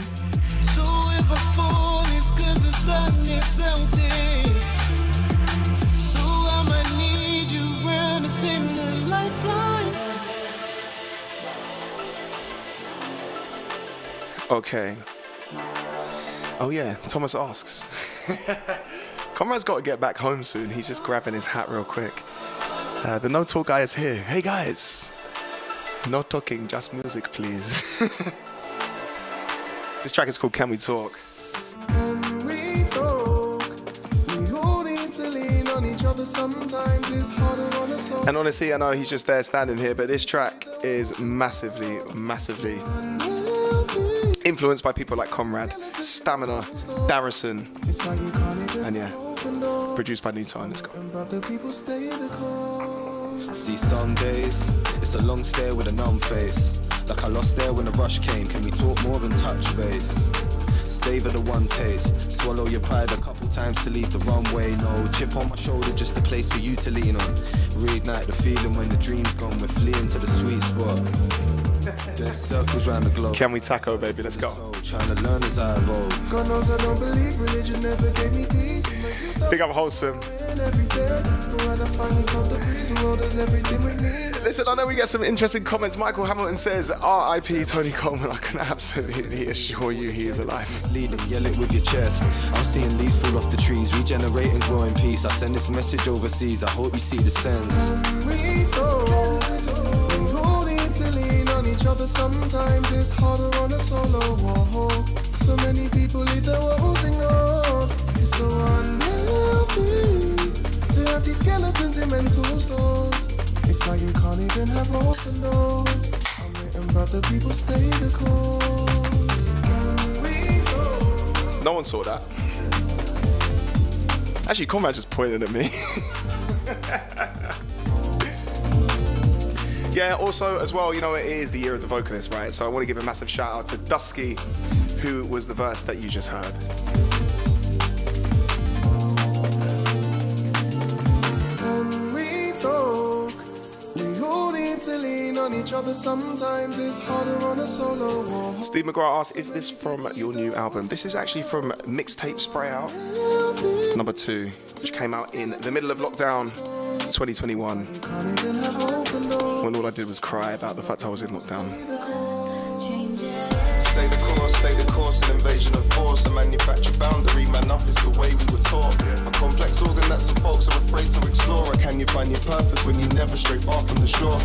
Okay. Oh yeah, Thomas asks. Conrad's got to get back home soon. He's just grabbing his hat real quick. Uh, the no talk guy is here. Hey guys, no talking, just music, please. this track is called Can We Talk? we talk. We hold it to lean on each other. Sometimes it's harder on us all. And honestly, I know he's just there standing here, but this track is massively, massively influenced by people like Conrad, Stamina, Darrison, and yeah, produced by the course. See some days, it's a long stare with a numb face. Like I lost there when the rush came. Can we talk more than touch base? Savor the one taste. Swallow your pride a couple times to leave the runway. No chip on my shoulder, just a place for you to lean on. Reignite the feeling when the dream's gone. We're fleeing to the sweet spot. Dead circles round the globe. Can we taco, baby? Let's go. So, trying to learn as I evolve. God knows I don't believe religion never gave me peace. My youth Big up Wholesome. and every day. But when I finally caught the breeze, the world is everything we need. Listen, I know we get some interesting comments. Michael Hamilton says, R.I.P. Tony Colman. I can absolutely assure you he is alive. leading, yell it with your chest. I'm seeing leaves fall off the trees, regenerate and grow in peace. I send this message overseas, I hope you see the sense. Each other. Sometimes it's harder on a solo walk. So many people walls. It's so unhealthy to have these skeletons in mental stores. It's like you can't even have open doors. I'm waiting, but the people stay the course. No one saw that. Actually, Conrad just pointed at me. yeah, also, as well, you know, it is the year of the vocalist, right? So I want to give a massive shout out to Duskee, who was the verse that you just heard. When we talk, we hold it to lean on each other. Sometimes it's harder on a solo walk. Steve McGrath asks, is this from your new album? This is actually from Mixtape Spray Out, number two, which came out in the middle of lockdown 2021, Can't even have open doors. when all I did was cry about the fact I was in lockdown. Stay the course, stay the course, an invasion of force, a manufactured boundary, man up is the way we were taught. A complex organ that some folks are afraid to explore. Or can you find your purpose when you never stray far from the shore?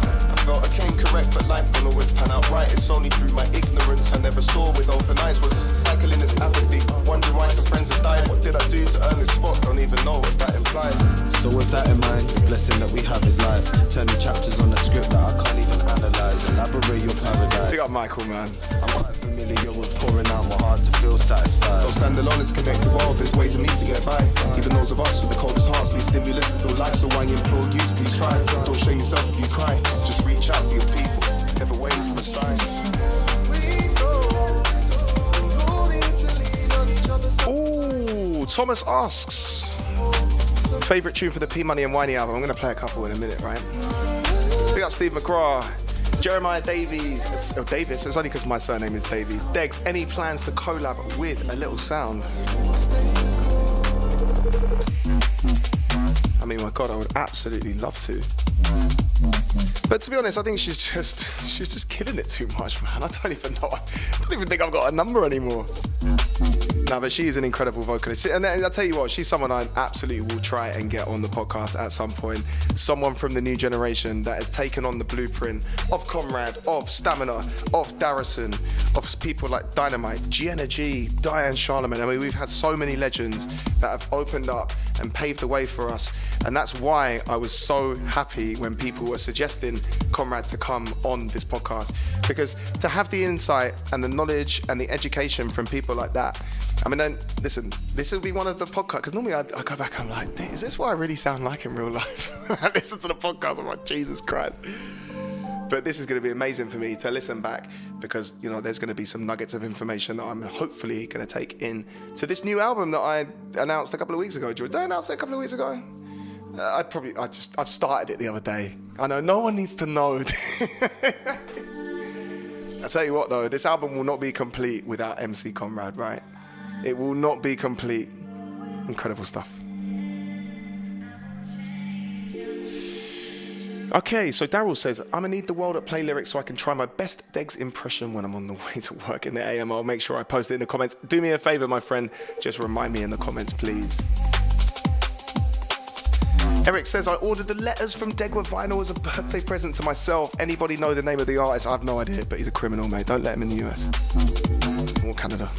I felt I came correct, but life don't always pan out right. It's only through my ignorance I never saw with open eyes was cycling this apathy. Wondering why some friends have died. What did I do to earn this spot? Don't even know what that implies. So with that in mind, the blessing that we have is life. Turning chapters on a script that I can't even analyze. Elaborate your paradise. Big up Michael, man. I'm quite familiar with pouring out my heart to feel satisfied. Don't stand alone, it's connected world. There's ways and means to get by. Even those of us with the coldest hearts need stimulus to feel life. So I implore you to please try. Don't shame yourself if you cry. Just reach out to your people. For sign. Ooh, Thomas asks. Favorite tune for the P Money and Whiney album? I'm going to play a couple in a minute, right? Big up Steve McGraw, Jeremiah Davies, oh, Davis. It's only because my surname is Davies. Degs, any plans to collab with a little sound? I mean, my God, I would absolutely love to. But to be honest, I think she's just she's just killing it too much, man. I don't even know. I don't even think I've got a number anymore. No, but she is an incredible vocalist. And I'll tell you what, she's someone I absolutely will try and get on the podcast at some point. Someone from the new generation that has taken on the blueprint of Conrad, of Stamina, of Darrison, of people like Dynamite, Jenna G, Diane Charlemagne. I mean, we've had so many legends that have opened up and paved the way for us. And that's why I was so happy when people were suggesting Conrad to come on this podcast. Because to have the insight and the knowledge and the education from people like that, I mean, then, listen, this will be one of the podcasts, because normally I, I go back and I'm like, is this what I really sound like in real life? I listen to the podcast, I'm like, Jesus Christ. But this is going to be amazing for me to listen back because, you know, there's going to be some nuggets of information that I'm hopefully going to take in to this new album that I announced a couple of weeks ago. Did I announce it a couple of weeks ago? Uh, I probably, I just, I've started it the other day. I know no one needs to know. I tell you what though, this album will not be complete without MC Conrad, right? It will not be complete. Incredible stuff. Okay, so Daryl says, I'm gonna need the world at play lyrics so I can try my best Degs impression when I'm on the way to work in the AM. I'll make sure I post it in the comments. Do me a favor, my friend, just remind me in the comments, please. Eric says, I ordered the letters from Degwa Vinyl as a birthday present to myself. Anybody know the name of the artist? I have no idea, but he's a criminal, mate. Don't let him in the US or Canada.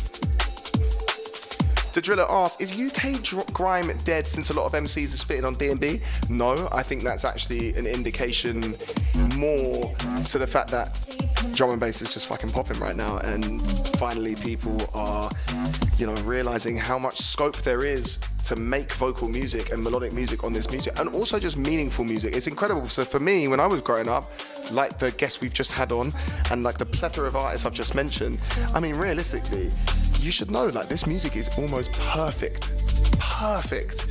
The driller asks, is UK grime dead since a lot of MCs are spitting on D&B? No, I think that's actually an indication more to the fact that drum and bass is just fucking popping right now and finally people are, you know, realizing how much scope there is to make vocal music and melodic music on this music and also just meaningful music. It's incredible. So for me, when I was growing up, like the guests we've just had on and like the plethora of artists I've just mentioned, I mean, realistically, you should know like this music is almost perfect. Perfect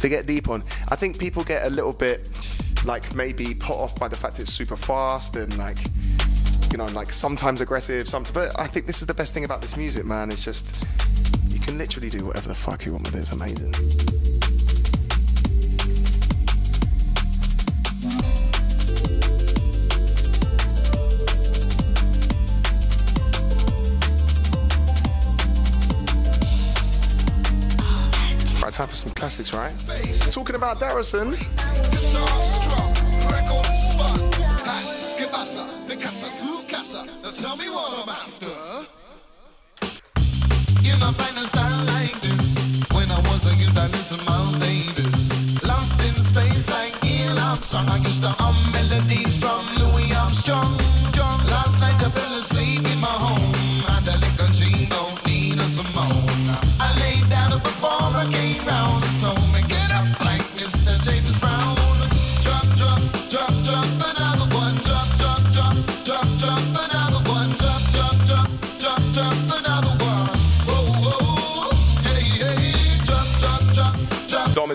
to get deep on. I think people get a little bit like maybe put off by the fact it's super fast and like you know like sometimes aggressive, sometimes but I think this is the best thing about this music, man. It's just you can literally do whatever the fuck you want with it. It's amazing. Right, time for some classics, right? Talking about Darrison. Su. Now tell me what I'm after. You know, find a style like this. When I was a youth, I listened to Miles Davis. Lost in space like Neil Armstrong. I used to hum melodies from Louis Armstrong. Strong. Last night I fell asleep in my home. Had a liquor dream, don't need a Simone. I laid down before I came round. She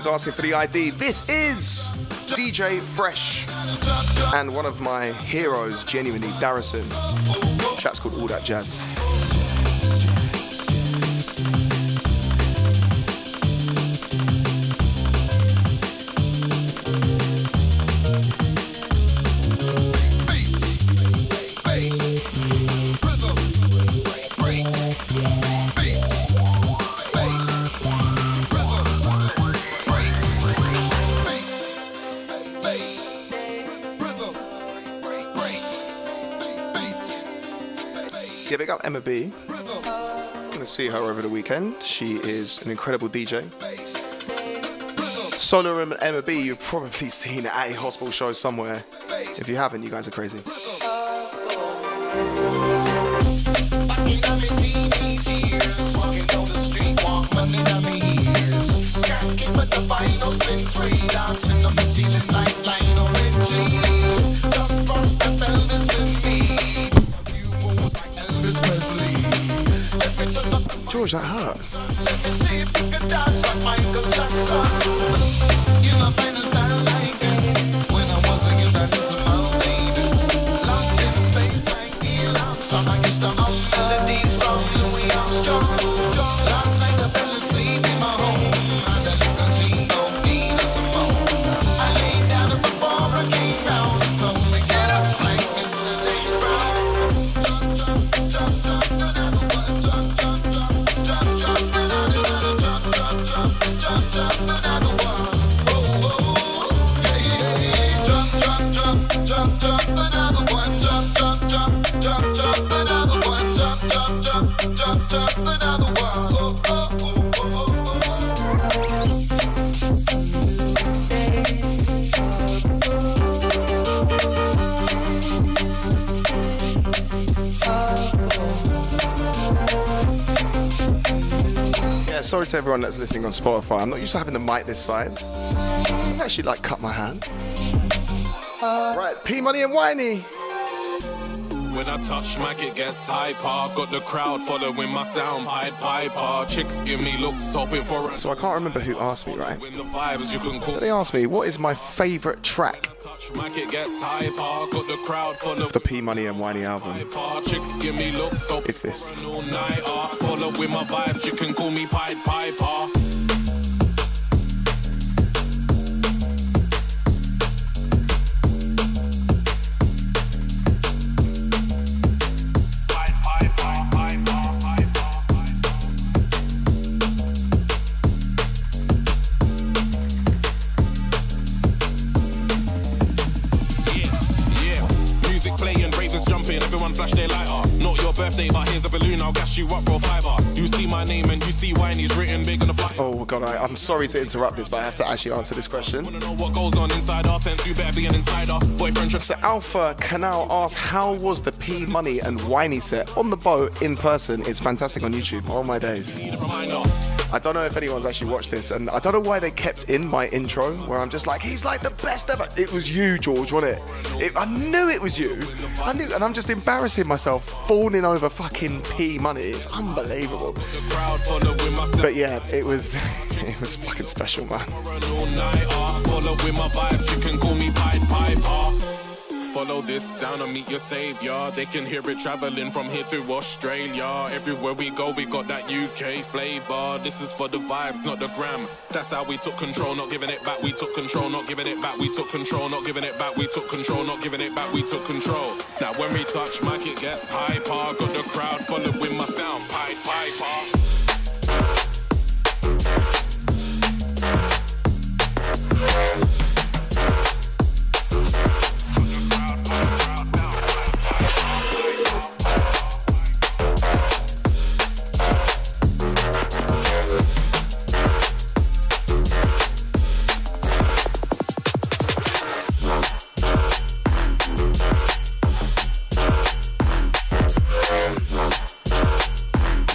asking for the ID. This is DJ Fresh and one of my heroes, genuinely, Darrison. Chat's called All That Jazz. Big up Emma B. I'm gonna see her over the weekend. She is an incredible DJ. Solar and Emma B, you've probably seen at a hospital show somewhere. If you haven't, you guys are crazy. George, that hurt. Yeah, sorry to everyone that's listening on Spotify. I'm not used to having the mic this side. I actually like cut my hand. Right, P Money and Whiney. When I touch mic, it gets hyper. Got the crowd following my sound, Pied Piper. Chicks give me looks, hoping for a So I can't remember who asked me, right? When the vibes, you can call They asked me, what is my favourite track mic, it gets hyper. Got the crowd of the P Money and Whiney album? Chicks give me looks, It's this. For with my vibes, you can call me Pied Piper. Oh god, I, I'm sorry to interrupt this, but I have to actually answer this question. Wanna know what goes on inside our tents? You better be an insider. Boyfriend just So Alpha Canal asks, how was the P Money and Whiney set on the boat in person? It's fantastic on YouTube. All my days. I don't know if anyone's actually watched this, and I don't know why they kept in my intro where I'm just like, he's like the best ever. It was you, George, wasn't it? it I knew it was you. I knew, and I'm just embarrassing myself, fawning over fucking P Money. It's unbelievable. But yeah, it was, it was fucking special, man. Follow this sound and meet your savior. They can hear it traveling from here to Australia. Everywhere we go, we got that UK flavor. This is for the vibes, not the gram. That's how we took control, not giving it back. We took control, not giving it back. We took control, not giving it back. We took control, not giving it back. We took control. Now when we touch mic, it gets hyper. Got the crowd following my sound, Pied Piper.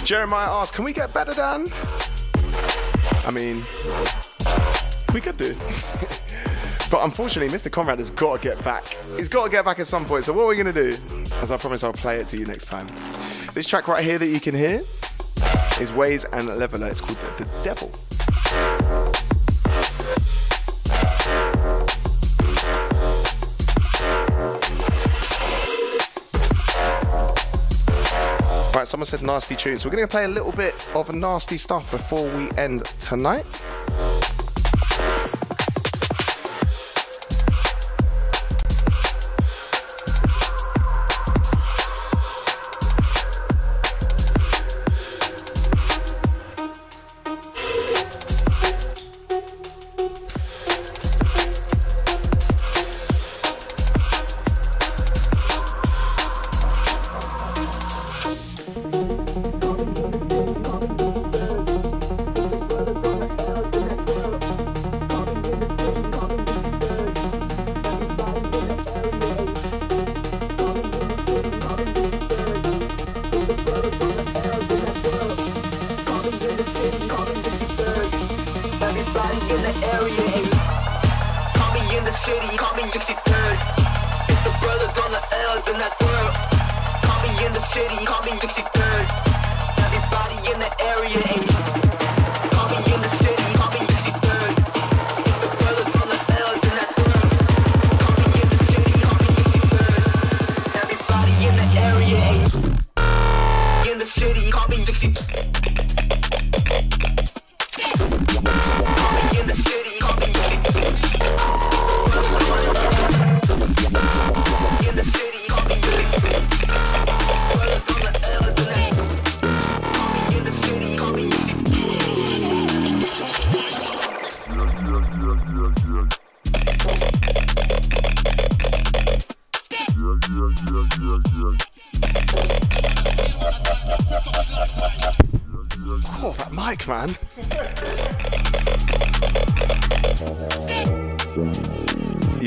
Jeremiah asks, can we get better, Dan? I mean, we could do. but unfortunately, Mr. Conrad has got to get back. He's got to get back at some point. So what are we going to do? As I promise, I'll play it to you next time. This track right here that you can hear is Waeys and Levela. It's called the Devil. Someone said nasty tunes. We're going to play a little bit of nasty stuff before we end tonight.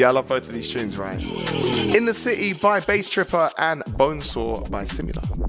Yeah, I love both of these tunes, Right, In the City by Basstripper and Bonesaw by Simula.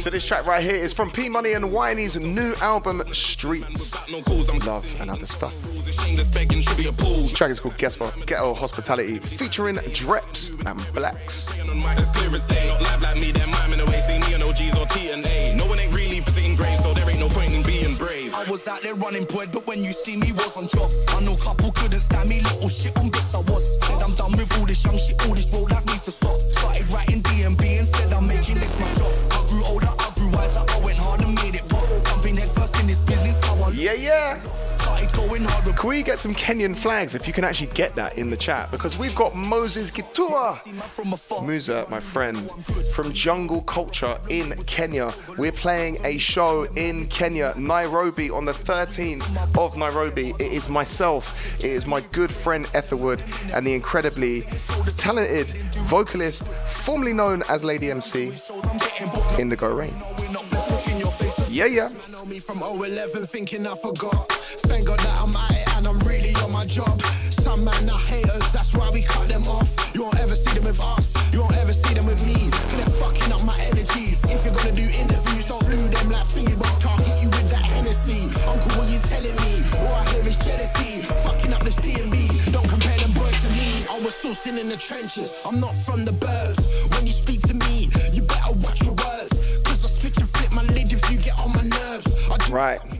So this track right here is from P Money and Whiney's new album Streets. Love and other stuff. This track is called Guess What? Ghetto Hospitality featuring Dreps and Blacks. I was out there running bread, but when you see me was on top, I know couple couldn't stand me, little shit on bits I was. you get some Kenyan flags, if you can actually get that in the chat, because we've got Moses Gitua, Musa, my friend, from Jungle Culture in Kenya. We're playing a show in Kenya, Nairobi, on the 13th of Nairobi. It is myself, it is my good friend Etherwood, and the incredibly talented vocalist, formerly known as Lady MC, Indigo Rain. Yeah, yeah my job. Some man are haters, that's why we cut them off. You won't ever see them with us, you won't ever see them with me. Cause they're fucking up my energies. If you're gonna do interviews, don't them like. Can't hit you with that Hennessy. Uncle, what you telling me? All I hear is jealousy. Fucking up this DMB. Don't compare them boys to me. I was sourcing in the trenches, I'm not from the birds. When you speak to me, you better watch your words. Cause I switch and flip my lid if you get on my nerves. right.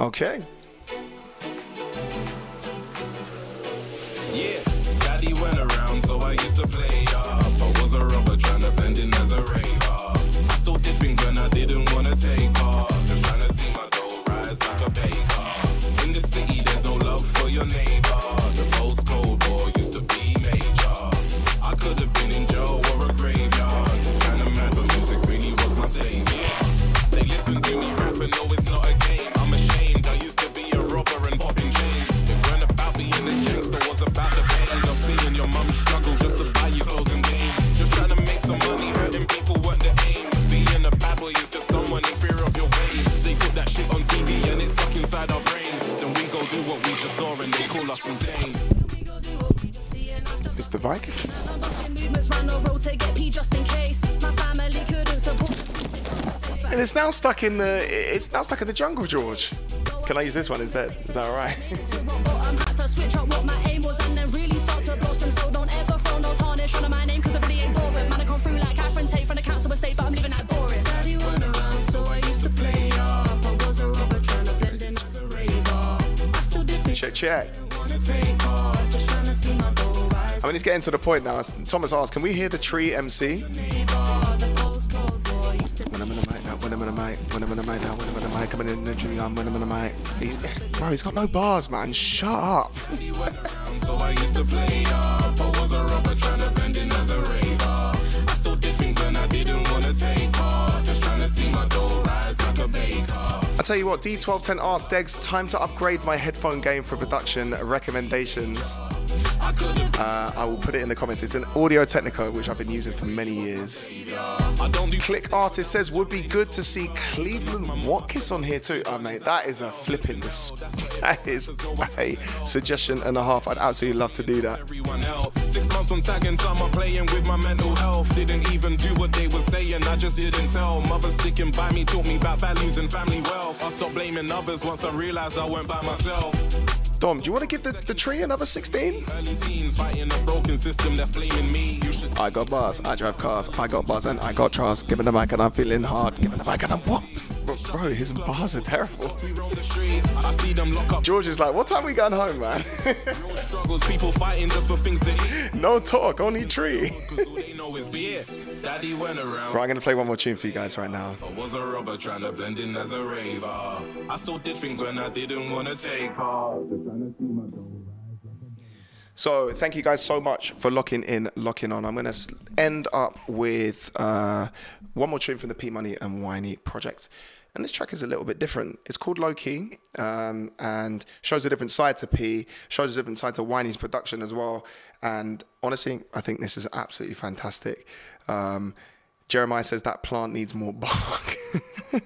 Okay. Support. And it's now stuck in the it's now stuck in the jungle, George. Can I use this one instead? Is that alright? Check, check. Mean, it's getting to the point now. Thomas asked, "Can we hear the tree MC?" When I'm in the mic now, when I'm in the mic, when I'm in the mic now, when I'm in the mic, in the tree, when I'm in the mic. He, bro, he's got no bars, man. Shut up. I still things when I didn't want to take tell you what, D1210 asked Degs, time to upgrade my headphone game for production recommendations. Uh, I will put it in the comments. It's an Audio Technica, which I've been using for many years. Click Artist says, would be good to see Cleveland Watkiss on here too. Oh, mate, that is a flipping, that is a suggestion and a half. I'd absolutely love to do that. Six months on tag and summer playing with my mental health. Didn't even do what they were saying, I just didn't tell. Mother sticking by me taught me about values and family wealth. I stopped blaming others once I realized I went by myself. Dom, do you want to give the, the tree another 16? Early teens fighting a broken system that's blaming me. You should I got bars, I drive cars, I got bars and I got trust. Give me the mic and I'm feeling hard. Give me the mic and I'm what? Bro, bro, his bars are terrible. roam the streets. I see them lock up George is like, what time we going home, man? People fighting just for things no talk, only tree. Cause all they know is beer. Daddy went around. Right, I'm gonna play one more tune for you guys right now. I was a rubber trying to blend in as a raver. I still did things when I didn't want to take part. So thank you guys so much for locking in, locking on. I'm gonna end up with uh, one more tune from the P Money and Whiney project. And this track is a little bit different. It's called Low Key um, and shows a different side to P, shows a different side to Whiney's production as well. And honestly, I think this is absolutely fantastic. Um, Jeremiah says that plant needs more bark.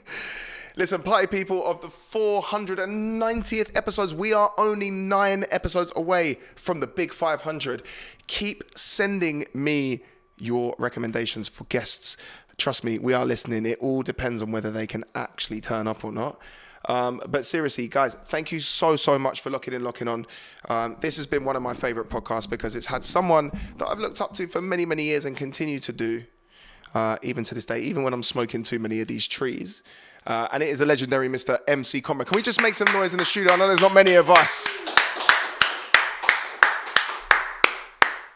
Listen, party people of the 490th episodes, we are only nine episodes away from the big 500. Keep sending me your recommendations for guests. Trust me, we are listening. It all depends on whether they can actually turn up or not. Um, but seriously, guys, thank you so, so much for locking in, locking on. Um, this has been one of my favorite podcasts because it's had someone that I've looked up to for many, many years and continue to do uh, even to this day, even when I'm smoking too many of these trees. Uh, and it is the legendary Mr. MC Conrad. Can we just make some noise in the studio? I know there's not many of us.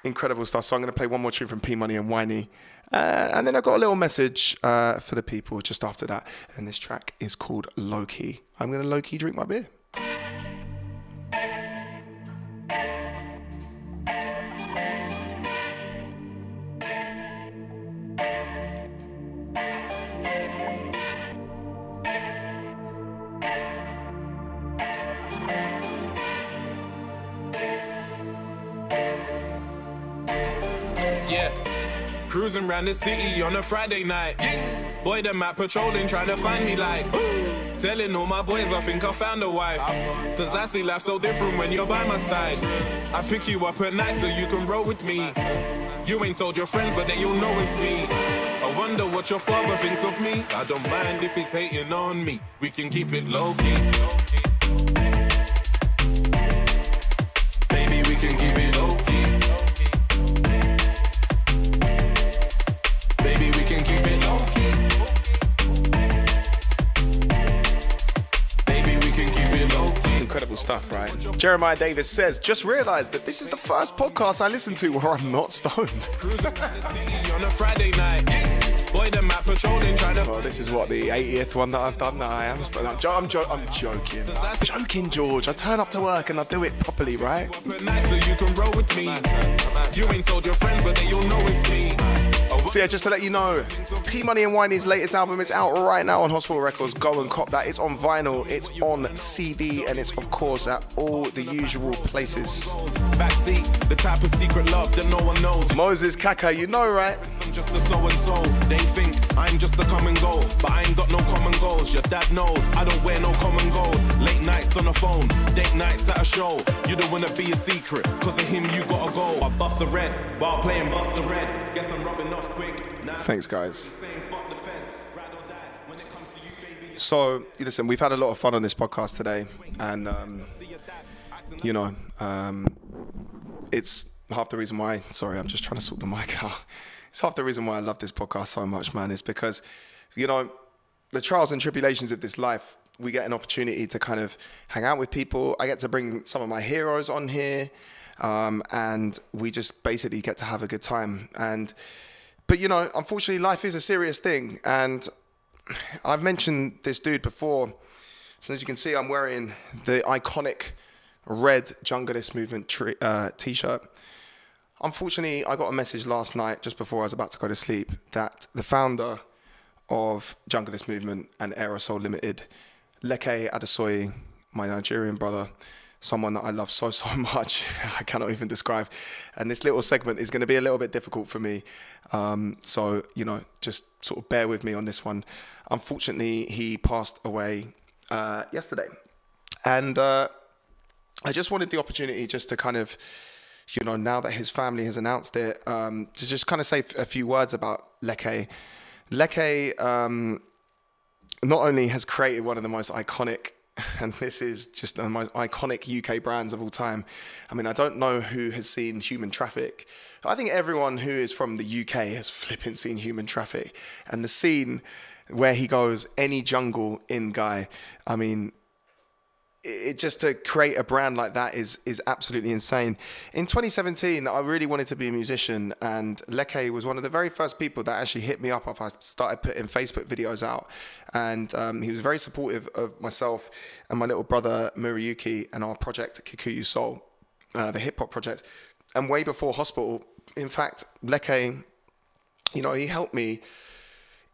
Incredible stuff. So I'm going to play one more tune from P Money and Whiney. Uh, and then I got a little message uh, for the people just after that. And this track is called Low Key. I'm going to low key drink my beer. Around the city on a Friday night. Boy, them out patrolling, trying to find me like. Telling all my boys I think I found a wife. Cause I see life so different when you're by my side. I pick you up at night so you can roll with me. You ain't told your friends, but then you'll know it's me. I wonder what your father thinks of me. I don't mind if he's hating on me. We can keep it low key. Jeremiah Davis says, just realized that this is the first podcast I listen to where I'm not stoned. Well, this is what the 80th one that I've done. No, I am. St- I'm, jo- I'm, jo- I'm joking. I'm joking, George. I turn up to work and I do it properly, right? So you can roll with me. You ain't told your friends, but then you'll know it's me. I So yeah, just to let you know, P Money and Whiney's latest album is out right now on Hospital Records. Go and cop that. It's on vinyl, it's on CD, and it's of course at all the usual places. Backseat, the type of secret love that no one knows. Moses Kaka, you know, right? I'm just a so and so. They think I'm just a common goal, but I ain't got no common goals. Your dad knows I don't wear no common gold. Late nights on the phone, date nights at a show. You don't wanna be a secret, cause of him you gotta go. I bust a red while playing bust a red. Guess I'm rubbing off Thanks, guys. saying fuck the fence, ride or die. When it comes to you, baby, it's So, listen, we've had a lot of fun on this podcast today, and um, you know, um, it's half the reason why. Sorry, I'm just trying to sort the mic out. It's half the reason why I love this podcast so much, man. Is because, you know, the trials and tribulations of this life. We get an opportunity to kind of hang out with people. I get to bring some of my heroes on here, um, and we just basically get to have a good time. And, but you know, unfortunately, life is a serious thing, and I've mentioned this dude before. So as you can see, I'm wearing the iconic red Junglist Movement tri- uh, t-shirt. Unfortunately, I got a message last night, just before I was about to go to sleep, that the founder of Junglist Movement and Aerosol Limited, Leke Adesoye, my Nigerian brother, someone that I love so, so much, I cannot even describe. And this little segment is going to be a little bit difficult for me. Um, so, you know, just sort of bear with me on this one. Unfortunately, he passed away uh, yesterday. And uh, I just wanted the opportunity just to kind of, you know, now that his family has announced it, um, to just kind of say a few words about Leke. Leke um, not only has created one of the most iconic, and this is just the most iconic UK brands of all time. I mean, I don't know who has seen Human Traffic. I think everyone who is from the UK has flipping seen Human Traffic. And the scene where he goes, any jungle in guy, I mean, it just to create a brand like that is is absolutely insane. In 2017, I really wanted to be a musician, and Leke was one of the very first people that actually hit me up after I started putting Facebook videos out, and um, he was very supportive of myself and my little brother Murayuki and our project Kikuyu Soul, uh, the hip hop project. And way before hospital, in fact, Leke, you know, he helped me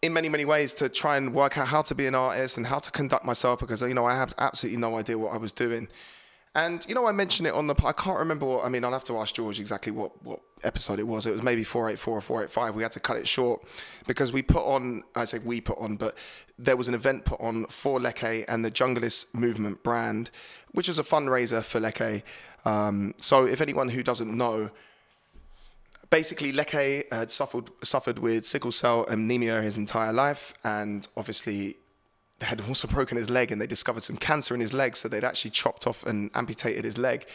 in many many ways to try and work out how to be an artist and how to conduct myself because you know I have absolutely no idea what I was doing. And you know I mentioned it on the I can't remember what I mean I'll have to ask George exactly what what episode it was. It was maybe 484 or 485. We had to cut it short because we put on I say we put on but there was an event put on for Leke and the Junglist movement brand which was a fundraiser for Leke. Um, so if anyone who doesn't know basically Leke had suffered suffered with sickle cell anemia his entire life, and obviously they had also broken his leg, and they discovered some cancer in his leg, so they'd actually chopped off and amputated his leg.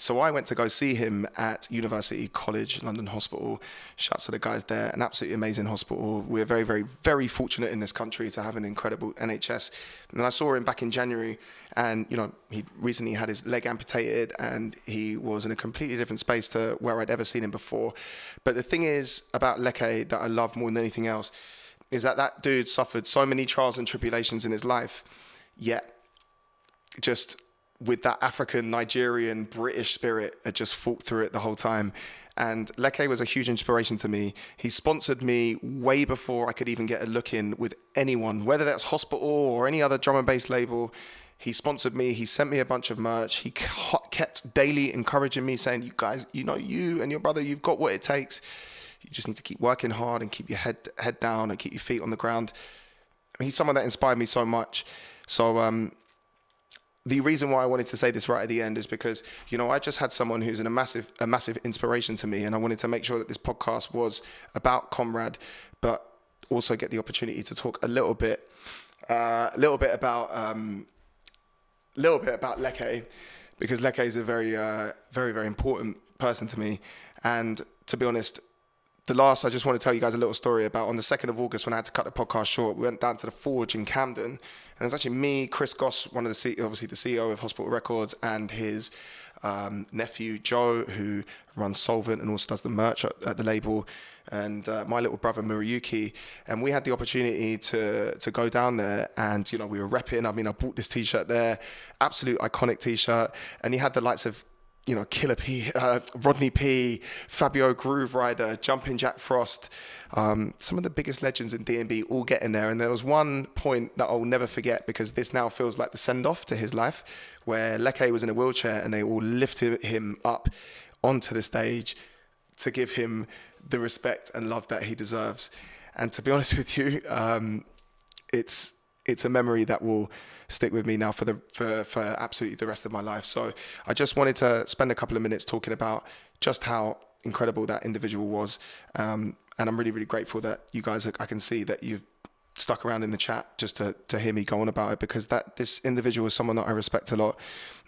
So I went to go see him at University College London Hospital. Shouts to the guys there, an absolutely amazing hospital. We're very, very, very fortunate in this country to have an incredible NHS. And I saw him back in January, and you know he recently had his leg amputated, and he was in a completely different space to where I'd ever seen him before. But the thing is about Leke that I love more than anything else is that that dude suffered so many trials and tribulations in his life, yet just with that African, Nigerian, British spirit, had just fought through it the whole time. And Leke was a huge inspiration to me. He sponsored me way before I could even get a look in with anyone, whether that's hospital or any other drum and bass label. He sponsored me. He sent me a bunch of merch. He kept daily encouraging me, saying, "You guys, you know, you and your brother, you've got what it takes. You just need to keep working hard and keep your head head down and keep your feet on the ground." I mean, he's someone that inspired me so much. So um, the reason why I wanted to say this right at the end is because you know I just had someone who's a massive a massive inspiration to me, and I wanted to make sure that this podcast was about Conrad, but also get the opportunity to talk a little bit, uh, a little bit about um, a little bit about Leke, because Leke is a very uh, very very important person to me, and to be honest, the last, I just want to tell you guys a little story about on the 2nd of August when I had to cut the podcast short, we went down to the Forge in Camden. And it's actually me, Chris Goss, one of the, obviously the CEO of Hospital Records, and his um, nephew, Joe, who runs Solvent and also does the merch at, at the label, and uh, my little brother, Murayuki. And we had the opportunity to, to go down there and, you know, we were repping. I mean, I bought this t-shirt there, absolute iconic t-shirt. And he had the lights of you know, Killa P, uh, Rodney P, Fabio Grooverider, Jumping Jack Frost, um, some of the biggest legends in D&B all getting there. And there was one point that I'll never forget because this now feels like the send off to his life, where Leke was in a wheelchair and they all lifted him up onto the stage to give him the respect and love that he deserves. And to be honest with you, um, it's it's a memory that will stick with me now for the for, for absolutely the rest of my life. So I just wanted to spend a couple of minutes talking about just how incredible that individual was, um, and I'm really really grateful that you guys I can see that you've stuck around in the chat just to, to hear me go on about it because that this individual is someone that I respect a lot.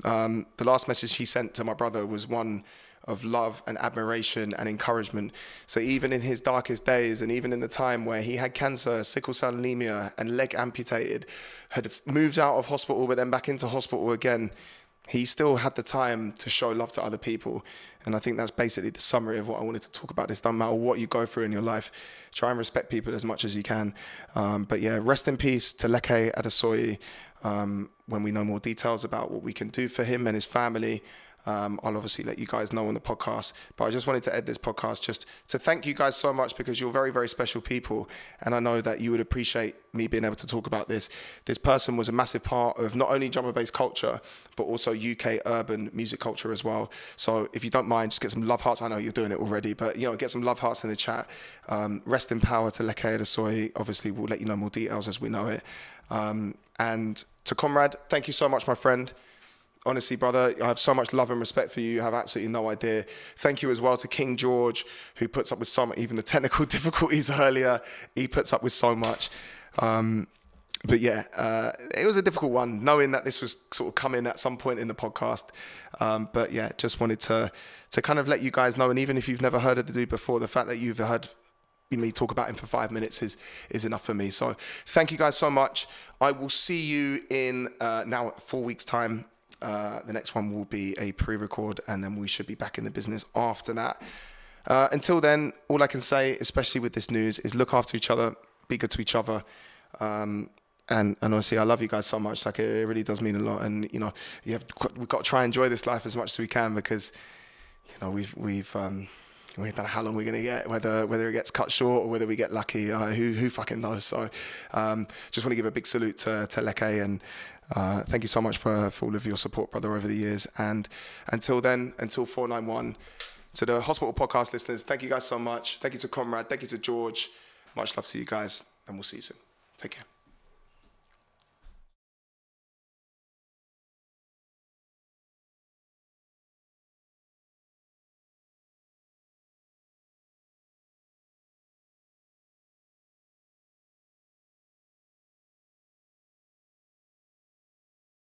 Um, the last message he sent to my brother was one of love and admiration and encouragement. So even in his darkest days and even in the time where he had cancer, sickle cell anemia and leg amputated, had moved out of hospital but then back into hospital again, he still had the time to show love to other people. And I think that's basically the summary of what I wanted to talk about. This doesn't matter what you go through in your life, try and respect people as much as you can. Um, but yeah, rest in peace to Leke Adesoyi. Um, when we know more details about what we can do for him and his family, um, I'll obviously let you guys know on the podcast. But I just wanted to end this podcast just to thank you guys so much because you're very, very special people. And I know that you would appreciate me being able to talk about this. This person was a massive part of not only drum and bass culture, but also UK urban music culture as well. So if you don't mind, just get some love hearts. I know you're doing it already, but you know, get some love hearts in the chat. Um, rest in power to Leke Adesoyi. Obviously, we'll let you know more details as we know it. Um, and to Conrad, thank you so much, my friend honestly, brother, I have so much love and respect for you. You have absolutely no idea. Thank you as well to King George, who puts up with so much, even the technical difficulties earlier. He puts up with so much. Um, but yeah, uh, it was a difficult one, knowing that this was sort of coming at some point in the podcast. Um, but yeah, just wanted to to kind of let you guys know, and even if you've never heard of the dude before, the fact that you've heard me talk about him for five minutes is is enough for me. So thank you guys so much. I will see you in uh, now four weeks time uh, the next one will be a pre-record, and then we should be back in the business after that. Uh, until then, all I can say, especially with this news, is look after each other, be good to each other. Um, and, and honestly, I love you guys so much. Like it, really does mean a lot. And you know, you have we've got to try and enjoy this life as much as we can because you know we've we've um, we don't know how long we're going to get, whether whether it gets cut short or whether we get lucky. Uh, who who fucking knows? So, um, just want to give a big salute to to Leke and uh, thank you so much for, for all of your support, brother, over the years. And until then, until 491, to the Hospital Podcast listeners, thank you guys so much. Thank you to Conrad. Thank you to George. Much love to you guys, and we'll see you soon. Take care.